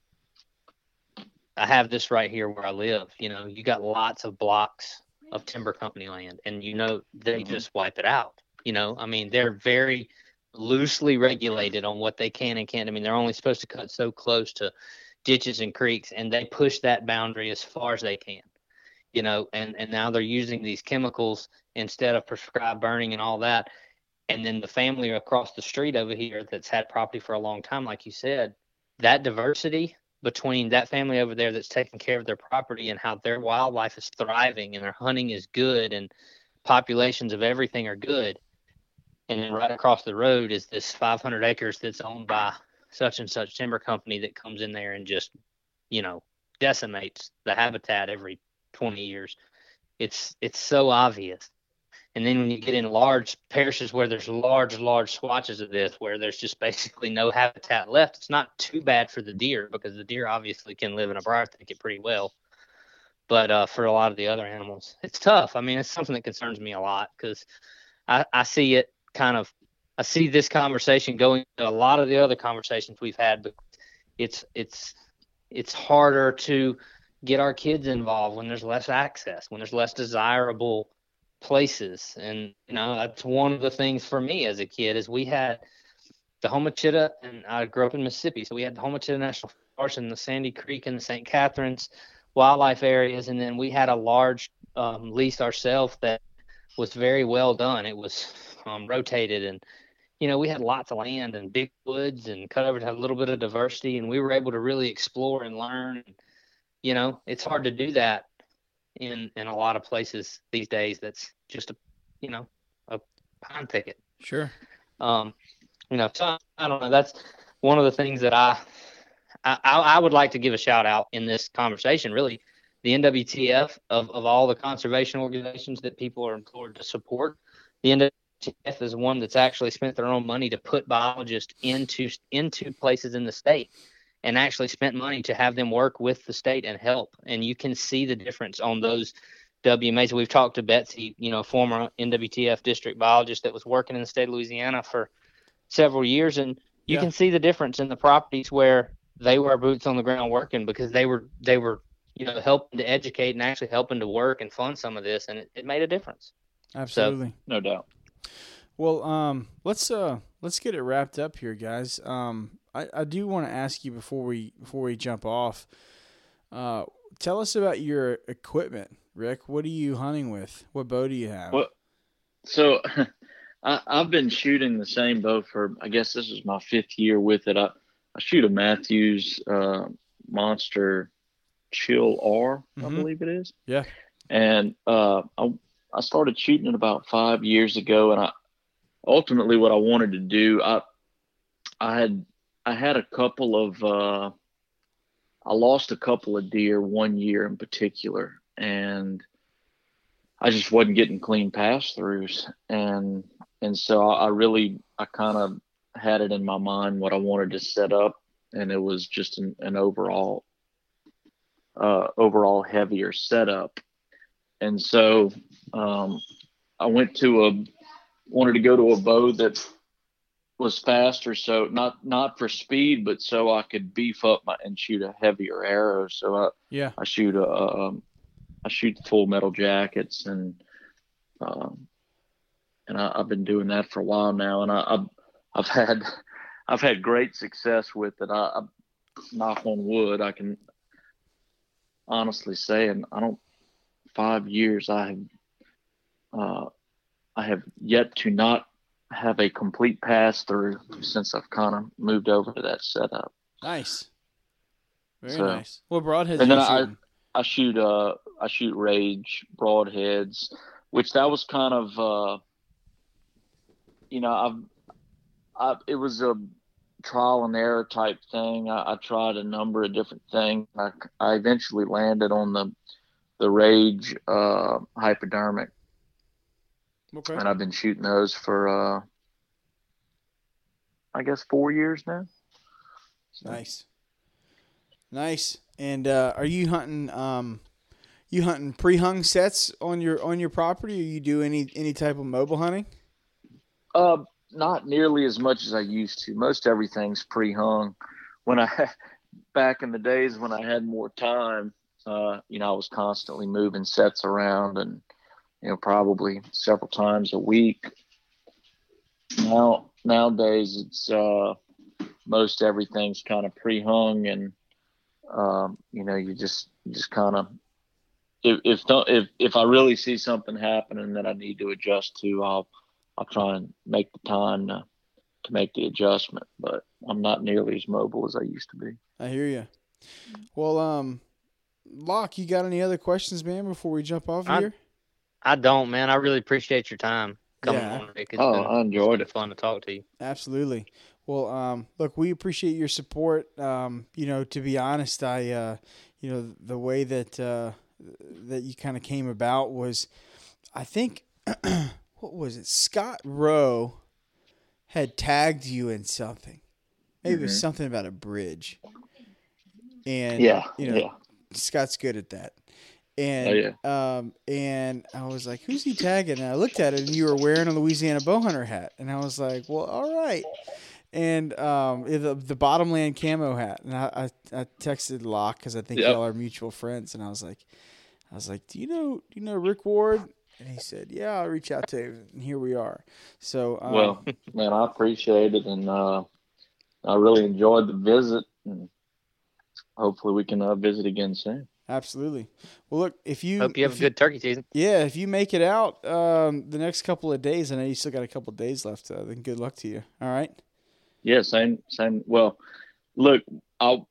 I have this right here where I live. You know, you got lots of blocks of timber company land, and you know they mm-hmm. just wipe it out. You know, I mean, they're very loosely regulated on what they can and can't. I mean, they're only supposed to cut so close to ditches and creeks, and they push that boundary as far as they can. You know, and and now they're using these chemicals instead of prescribed burning and all that. And then the family across the street over here that's had property for a long time, like you said, that diversity between that family over there that's taking care of their property and how their wildlife is thriving and their hunting is good and populations of everything are good and then right across the road is this 500 acres that's owned by such and such timber company that comes in there and just you know decimates the habitat every 20 years. It's it's so obvious. And then when you get in large parishes where there's large large swatches of this where there's just basically no habitat left it's not too bad for the deer because the deer obviously can live in a briar thicket pretty well. But uh, for a lot of the other animals it's tough. I mean it's something that concerns me a lot because I, I see it kind of I see this conversation going to a lot of the other conversations we've had, but it's it's it's harder to get our kids involved when there's less access, when there's less desirable places. And you know, that's one of the things for me as a kid is we had the Homochitto and I grew up in Mississippi, so we had the Homochitto National Forest and the Sandy Creek and the St. Catherine's wildlife areas, and then we had a large um, lease ourselves that was very well done. It was um, rotated and you know we had lots of land and big woods and cut over to have a little bit of diversity and we were able to really explore and learn you know it's hard to do that in in a lot of places these days that's just a you know a pine thicket sure um you know so i don't know that's one of the things that i I, I would like to give a shout out in this conversation. Really, the NWTF of, of all the conservation organizations that people are implored to support. The TF is one that's actually spent their own money to put biologists into into places in the state and actually spent money to have them work with the state and help. And you can see the difference on those WMAs. We've talked to Betsy, you know, former NWTF district biologist that was working in the state of Louisiana for several years, and you yeah. can see the difference in the properties where they were boots on the ground working because they were they were you know helping to educate and actually helping to work and fund some of this, and it, it made a difference. Absolutely, so, no doubt. Well, um, let's uh, let's get it wrapped up here, guys. Um, I, I do want to ask you before we before we jump off. Uh, tell us about your equipment, Rick. What are you hunting with? What bow do you have? Well, so [LAUGHS] I, have been shooting the same bow for I guess this is my fifth year with it. I, I shoot a Mathews uh, Monster Chill R, mm-hmm. I believe it is. Yeah. And uh, I I started shooting it about five years ago, and I ultimately what I wanted to do, I I had I had a couple of uh, I lost a couple of deer one year in particular, and I just wasn't getting clean pass throughs, and and so I, I really I kind of had it in my mind what I wanted to set up, and it was just an, an overall uh, overall heavier setup, and so um, I went to a wanted to go to a bow that was faster, so not not for speed, but so I could beef up my and shoot a heavier arrow. So I Yeah. I shoot a um, I shoot full metal jackets and um, and I, I've been doing that for a while now, and I, I've I've had [LAUGHS] I've had great success with it. I, I knock on wood, I can honestly say, and I don't five years I have uh, I have yet to not have a complete pass through since I've kind of moved over to that setup. Nice. Very So- nice. What broadheads And then I- I shoot uh I shoot rage broadheads, which that was kind of uh you know I've I it was a trial and error type thing. I, I tried a number of different things. I, I eventually landed on the the rage uh hypodermic, Okay. and I've been shooting those for uh I guess four years now. So- Nice. Nice. And uh, are you hunting um you hunting pre-hung sets on your on your property or you do any any type of mobile hunting? Uh, not nearly as much as I used to. Most everything's pre-hung. When I [LAUGHS] back in the days when I had more time, uh, you know, I was constantly moving sets around and you know probably several times a week. Now nowadays it's uh, most everything's kind of pre-hung and um, you know you just you just kind of if if if if I really see something happening that I need to adjust to, I'll I'll try and make the time to, to make the adjustment, but I'm not nearly as mobile as I used to be. I hear you. Well, um Locke, you got any other questions, man, before we jump off I- here? I don't, man. I really appreciate your time coming Yeah. on, Rick. It's Oh, been, I enjoyed it's been fun to talk to you. Absolutely. Well, um, look, we appreciate your support. Um, you know, to be honest, I, uh, you know, the way that uh, that you kind of came about was, I think, [CLEARS THROAT] what was it? Scott Rowe had tagged you in something. Maybe it was Mhm. something about a bridge. And Yeah, you know, yeah. Scott's good at that. And um and I was like, who's he tagging? And I looked at it and you were wearing a Louisiana bowhunter hat. And I was like, well, all right. And um the the bottomland camo hat. And I I, I texted Locke because I think Yep. y'all are mutual friends. And I was like I was like, Do you know do you know Rick Ward? And he said, Yeah, I'll reach out to him. And here we are. So um, Well, man, I appreciate it, and uh, I really enjoyed the visit, and hopefully we can uh, visit again soon. Absolutely. Well look, if you Hope you have a good turkey season. Yeah, if you make it out um, the next couple of days, I know you still got a couple of days left. Uh, then good luck to you. All right. Yeah, same, same. Well, look, I'll,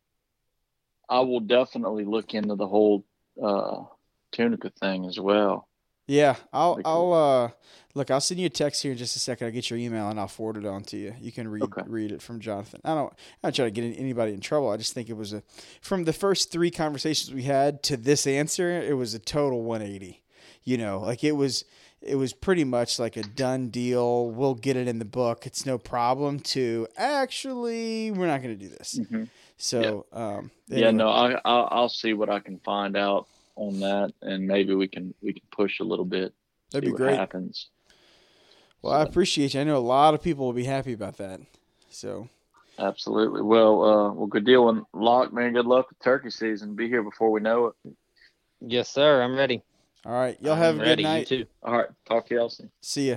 I will definitely look into the whole uh, tunica thing as well. Yeah, I'll Like- I'll uh, look. I'll send you a text here in just a second. I'll get your email and I'll forward it on to you. You can read Okay. read it from Jonathan. I don't. I'm not trying to get anybody in trouble. I just think it was a from the first three conversations we had to this answer. It was a total 180. You know, like it was it was pretty much like a done deal. We'll get it in the book. It's no problem. To actually, we're not going to do this. Mhm. So, um, Yeah, no, I, I I'll see what I can find out on that, and maybe we can we can push a little bit. that'd see be what great. Happens. Well, I appreciate you. I know a lot of people will be happy about that. So, Absolutely. Well, uh, well, good deal. And Locke, man, good luck with turkey season. Be here before we know it. Yes, sir. I'm ready. all right, y'all have I'm a good ready. night. You too. All right, talk to y'all soon. See ya.